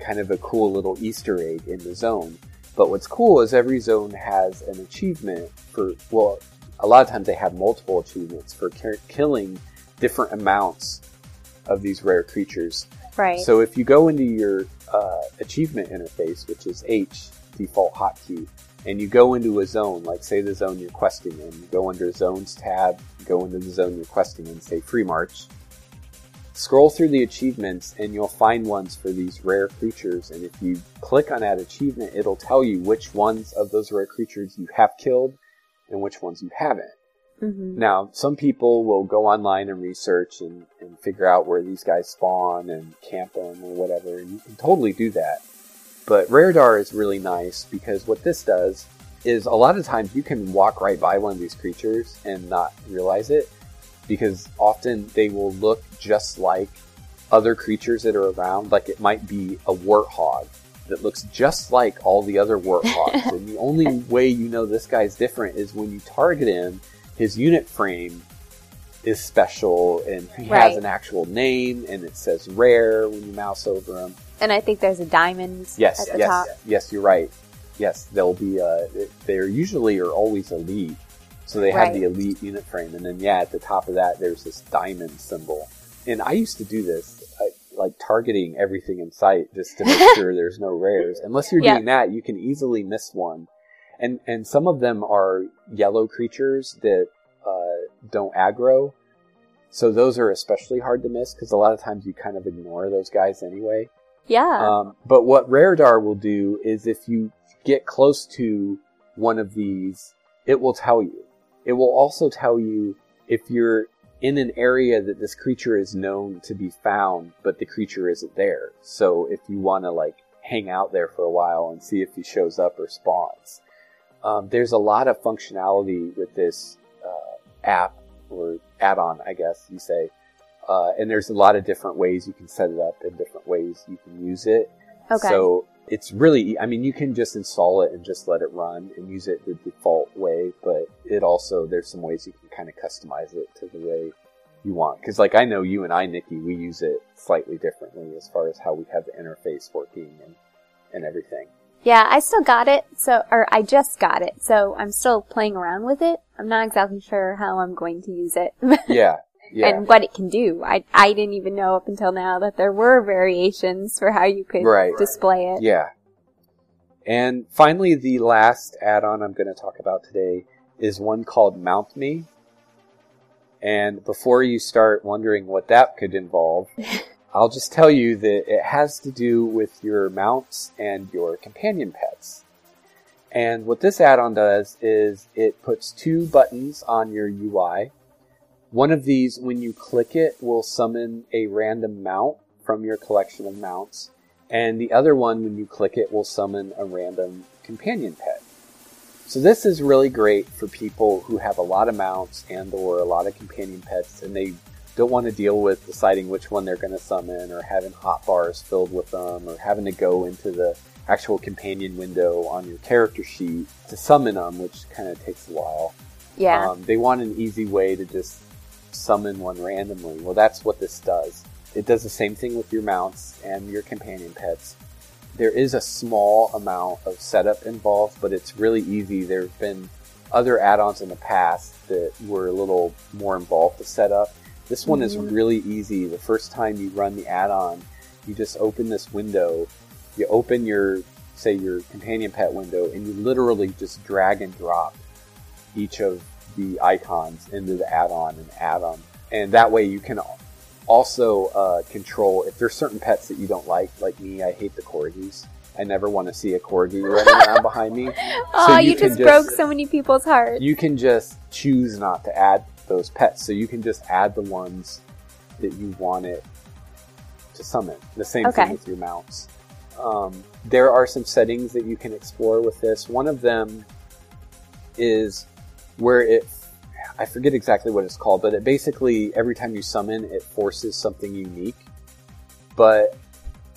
[SPEAKER 1] kind of a cool little Easter egg in the zone. But what's cool is every zone has an achievement for well, a lot of times they have multiple achievements for ki- killing different amounts of these rare creatures.
[SPEAKER 2] Right.
[SPEAKER 1] So if you go into your uh, achievement interface, which is H default hotkey, and you go into a zone, like say the zone you're questing in, you go under zones tab, go into the zone you're questing in, say Freemarch. Scroll through the achievements and you'll find ones for these rare creatures. And if you click on that achievement, it'll tell you which ones of those rare creatures you have killed and which ones you haven't.
[SPEAKER 2] hmm
[SPEAKER 1] Now, some people will go online and research and, and figure out where these guys spawn and camp them or whatever, and you can totally do that. But Raredar is really nice because what this does is a lot of times you can walk right by one of these creatures and not realize it because often they will look just like other creatures that are around. Like it might be a warthog that looks just like all the other warthogs. and the only way you know this guy's different is when you target him, his unit frame is special and he
[SPEAKER 2] Right.
[SPEAKER 1] has an actual name and it says rare when you mouse over him.
[SPEAKER 2] And I think there's a diamond
[SPEAKER 1] Yes,
[SPEAKER 2] at the
[SPEAKER 1] yes,
[SPEAKER 2] top.
[SPEAKER 1] yes, you're right. Yes, they'll be, uh, they're usually or always elite. So they have
[SPEAKER 2] Right.
[SPEAKER 1] the elite unit frame. And then, yeah, at the top of that, there's this diamond symbol. And I used to do this, like targeting everything in sight just to make sure there's no rares. Unless you're doing that, you can easily miss one. And, and some of them are yellow creatures that, uh, don't aggro. So those are especially hard to miss because a lot of times you kind of ignore those guys anyway.
[SPEAKER 2] Yeah.
[SPEAKER 1] Um, but what Raredar will do is if you get close to one of these, it will tell you. It will also tell you if you're in an area that this creature is known to be found, but the creature isn't there. So if you want to like hang out there for a while and see if he shows up or spawns. Um, there's a lot of functionality with this uh, app or add-on, I guess you say. Uh, and there's a lot of different ways you can set it up and different ways you can use it.
[SPEAKER 2] okay.
[SPEAKER 1] So it's really, I mean, you can just install it and just let it run and use it the default way, but it also, there's some ways you can kind of customize it to the way you want. Cause like I know you and I, Nikki, we use it slightly differently as far as how we have the interface working and, and everything.
[SPEAKER 2] yeah, I still got it. So, or I just got it. So I'm still playing around with it. I'm not exactly sure how I'm going to use it.
[SPEAKER 1] Yeah. Yeah.
[SPEAKER 2] and what it can do. I I didn't even know up until now that there were variations for how you could
[SPEAKER 1] Right.
[SPEAKER 2] display it.
[SPEAKER 1] Yeah. And finally, the last add-on I'm going to talk about today is one called Mount Me. And before you start wondering what that could involve, I'll just tell you that it has to do with your mounts and your companion pets. And what this add-on does is it puts two buttons on your UI. One of these, when you click it, will summon a random mount from your collection of mounts and the other one, when you click it, will summon a random companion pet. So this is really great for people who have a lot of mounts and or a lot of companion pets and they don't want to deal with deciding which one they're going to summon or having hotbars filled with them or having to go into the actual companion window on your character sheet to summon them, which kind of takes a while.
[SPEAKER 2] Yeah.
[SPEAKER 1] Um, they want an easy way to just summon one randomly. Well, that's what this does. It does the same thing with your mounts and your companion pets. There is a small amount of setup involved, but it's really easy. There have been other add-ons in the past that were a little more involved to set up. This one is mm-hmm. really easy. The first time you run the add-on, you just open this window. You open your, say, your companion pet window, and you literally just drag and drop each of the icons into the add-on and add them. And that way you can also uh, control if there's certain pets that you don't like. Like me, I hate the corgis. I never want to see a corgi running around behind me.
[SPEAKER 2] Oh, you,
[SPEAKER 1] can
[SPEAKER 2] just broke so many people's hearts.
[SPEAKER 1] You can just choose not to add those pets, so you can just add the ones that you want it to summon. The same
[SPEAKER 2] Okay.
[SPEAKER 1] thing with your mounts. Um, there are some settings that you can explore with this. One of them is where it I forget exactly what it's called, but it basically every time you summon, it forces something unique. But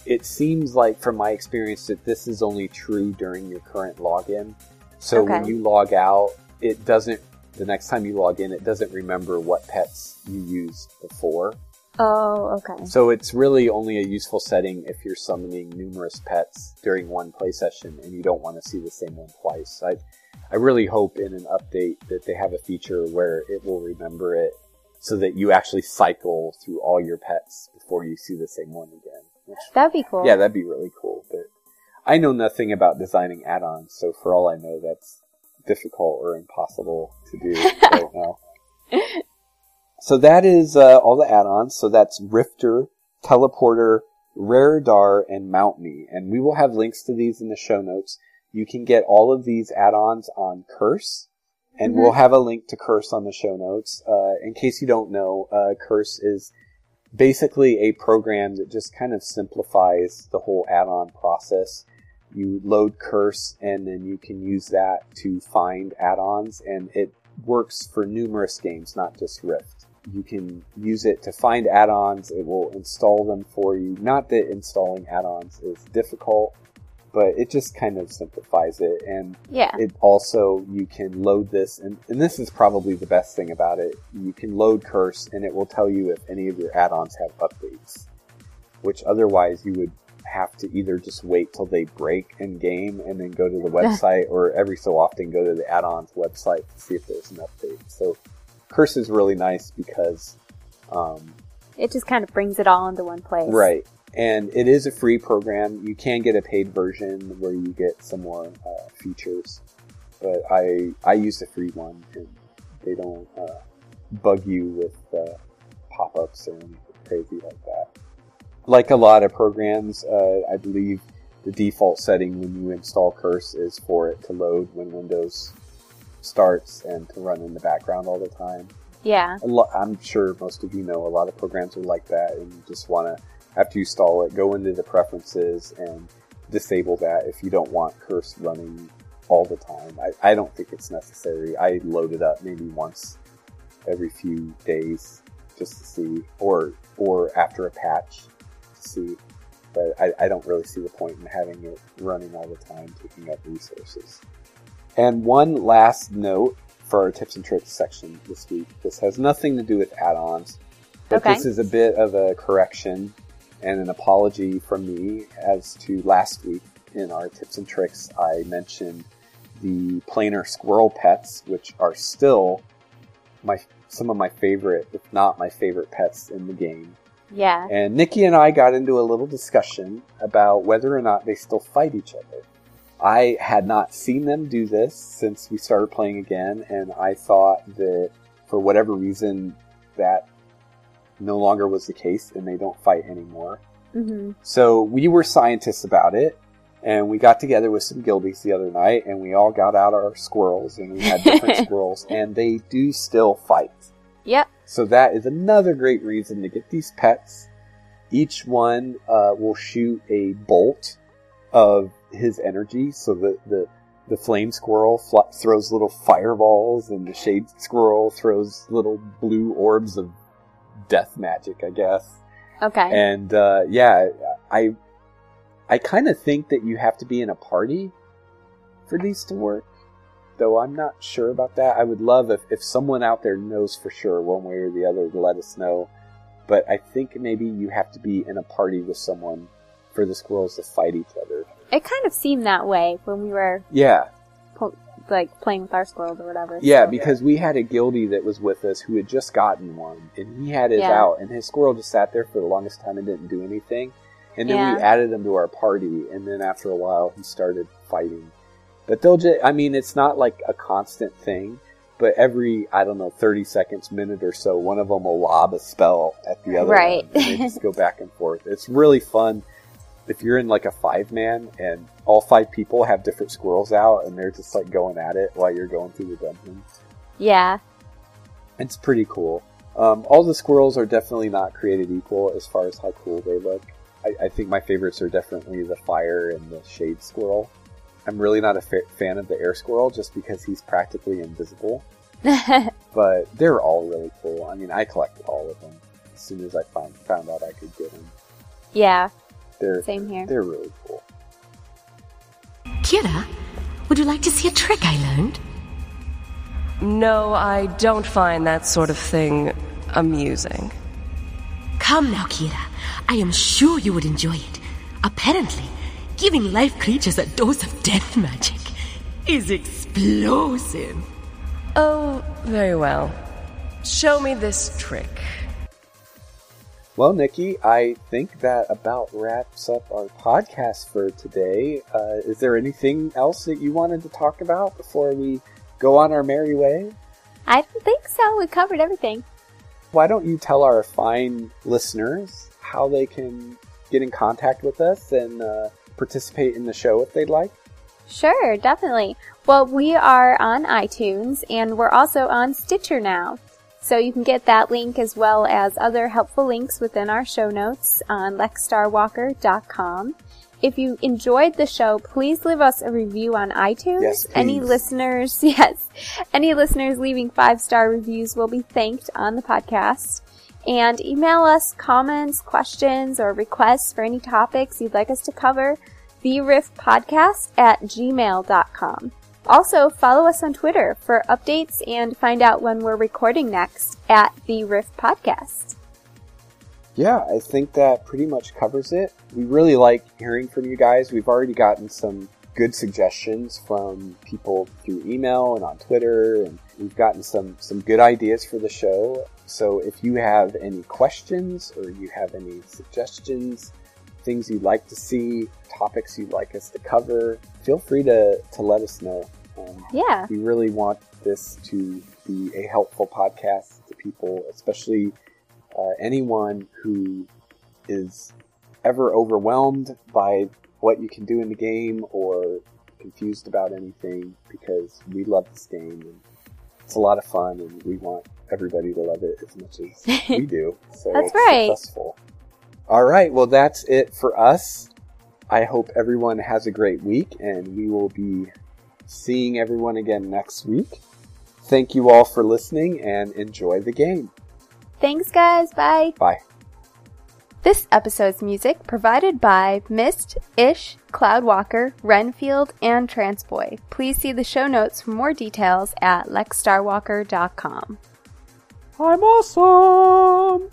[SPEAKER 1] it seems like, from my experience, that this is only true during your current login. So when you log out, it doesn't. The next time you log in, it doesn't remember what pets you used before.
[SPEAKER 2] Oh, okay.
[SPEAKER 1] So it's really only a useful setting if you're summoning numerous pets during one play session and you don't want to see the same one twice. I, I really hope in an update that they have a feature where it will remember it so that you actually cycle through all your pets before you see the same one again. Which,
[SPEAKER 2] That'd be cool.
[SPEAKER 1] yeah, that'd be really cool. But I know nothing about designing add-ons, so for all I know, that's difficult or impossible to do right now. So that is uh, all the add-ons. So that's Rifter, Teleporter, Raredar, and Mount Me. And we will have links to these in the show notes. You can get all of these add-ons on Curse, and we'll have a link to Curse on the show notes. Uh, in case you don't know, uh, Curse is basically a program that just kind of simplifies the whole add-on process. You load Curse, and then you can use that to find add-ons, and it works for numerous games, not just Rift. You can use it to find add-ons. It will install them for you. Not that installing add-ons is difficult, but it just kind of simplifies it. And
[SPEAKER 2] Yeah.
[SPEAKER 1] it also you can load this, and, and this is probably the best thing about it. You can load Curse, and it will tell you if any of your add-ons have updates, which otherwise you would have to either just wait till they break in game and then go to the website, or every so often go to the add-ons website to see if there's an update. So Curse is really nice because um,
[SPEAKER 2] It just kind of brings it all into one place.
[SPEAKER 1] Right. And it is a free program. You can get a paid version where you get some more uh, features. But I I use the free one, and they don't uh, bug you with uh, pop ups or anything crazy like that. Like a lot of programs, uh, I believe the default setting when you install Curse is for it to load when Windows starts and to run in the background all the time
[SPEAKER 2] Yeah.
[SPEAKER 1] a lo- I'm sure most of you know a lot of programs are like that, and you just want to, after you install it, go into the preferences and disable that if you don't want Curse running all the time. I, I don't think it's necessary. I load it up maybe once every few days just to see, or or after a patch to see. But I, I don't really see the point in having it running all the time, taking up resources. And one last note for our tips and tricks section this week. This has nothing to do with add-ons, but
[SPEAKER 2] Okay.
[SPEAKER 1] this is a bit of a correction and an apology from me as to last week in our tips and tricks. I mentioned the planar squirrel pets, which are still my some of my favorite, if not my favorite pets in the game.
[SPEAKER 2] Yeah.
[SPEAKER 1] And Nikki and I got into a little discussion about whether or not they still fight each other. I had not seen them do this since we started playing again, and I thought that for whatever reason that no longer was the case and they don't fight anymore.
[SPEAKER 2] hmm
[SPEAKER 1] So we were scientists about it, and we got together with some guildies the other night, and we all got out our squirrels, and we had different squirrels, and they do still fight.
[SPEAKER 2] Yep.
[SPEAKER 1] So that is another great reason to get these pets. Each one uh, will shoot a bolt of his energy. So the the, the flame squirrel fl- throws little fireballs, and the shade squirrel throws little blue orbs of death magic, I guess.
[SPEAKER 2] Okay.
[SPEAKER 1] And uh, yeah, I I kind of think that you have to be in a party for these to work. though I'm not sure about that. I would love if, if someone out there knows for sure one way or the other to let us know. But I think maybe you have to be in a party with someone for the squirrels to fight each other.
[SPEAKER 2] It kind of seemed that way when we were
[SPEAKER 1] Yeah,
[SPEAKER 2] like playing with our squirrels or whatever.
[SPEAKER 1] Yeah,
[SPEAKER 2] so-
[SPEAKER 1] because we had a guildie that was with us who had just gotten one, and he had his
[SPEAKER 2] Yeah.
[SPEAKER 1] out, and his squirrel just sat there for the longest time and didn't do anything. And then we added him to our party, and then after a while, he started fighting. But they'll just, I mean, it's not like a constant thing, but every, I don't know, 30 seconds, minute or so, one of them will lob a spell at the other
[SPEAKER 2] Right.
[SPEAKER 1] one, and they just go back and forth. It's really fun if you're in like a five man and all five people have different squirrels out and they're just like going at it while you're going through the dungeon.
[SPEAKER 2] yeah,
[SPEAKER 1] It's pretty cool. Um, all the squirrels are definitely not created equal as far as how cool they look. I, I think my favorites are definitely the fire and the shade squirrel. I'm really not a fa- fan of the air squirrel just because he's practically invisible, but they're all really cool. I mean, I collected all of them as soon as I found found out I could get them.
[SPEAKER 2] yeah,
[SPEAKER 1] They're
[SPEAKER 2] same here.
[SPEAKER 1] they're really cool.
[SPEAKER 7] Kira, would you like to see a trick I learned?
[SPEAKER 8] No, I don't find that sort of thing amusing.
[SPEAKER 7] Come now, Kira. I am sure you would enjoy it. Apparently, giving live creatures a dose of death magic is explosive.
[SPEAKER 8] Oh, very well. Show me this trick.
[SPEAKER 1] Well, Nikki, I think that about wraps up our podcast for today. Uh, is there anything else that you wanted to talk about before we go on our merry way?
[SPEAKER 2] I don't think so. We covered everything.
[SPEAKER 1] Why don't you tell our fine listeners how they can get in contact with us and uh, participate in the show if they'd like?
[SPEAKER 2] Sure, definitely. Well, we are on iTunes and we're also on Stitcher now. So you can get that link as well as other helpful links within our show notes on lexstarwalker.com. If you enjoyed the show, please leave us a review on iTunes.
[SPEAKER 1] Yes,
[SPEAKER 2] Any listeners, yes, any listeners leaving five star reviews will be thanked on the podcast. And email us comments, questions, or requests for any topics you'd like us to cover theriftpodcast at gmail.com. Also, follow us on Twitter for updates and find out when we're recording next at The Rift Podcast.
[SPEAKER 1] Yeah, I think that pretty much covers it. We really like hearing from you guys. We've already gotten some good suggestions from people through email and on Twitter, and we've gotten some, some good ideas for the show. So if you have any questions or you have any suggestions, things you'd like to see, topics you'd like us to cover, feel free to, to let us know. Um,
[SPEAKER 2] Yeah.
[SPEAKER 1] we really want this to be a helpful podcast to people, especially uh, anyone who is ever overwhelmed by what you can do in the game or confused about anything because we love this game and it's a lot of fun and we want everybody to love it as much as we do. So
[SPEAKER 2] That's
[SPEAKER 1] it's
[SPEAKER 2] right.
[SPEAKER 1] successful. All right, well that's it for us. I hope everyone has a great week and we will be seeing everyone again next week. Thank you all for listening and enjoy the game.
[SPEAKER 2] Thanks, guys. Bye.
[SPEAKER 1] Bye.
[SPEAKER 2] This episode's music provided by Mist, Ish, Cloudwalker, Renfield, and Transboy. Please see the show notes for more details at lexstarwalker.com.
[SPEAKER 1] I'm awesome!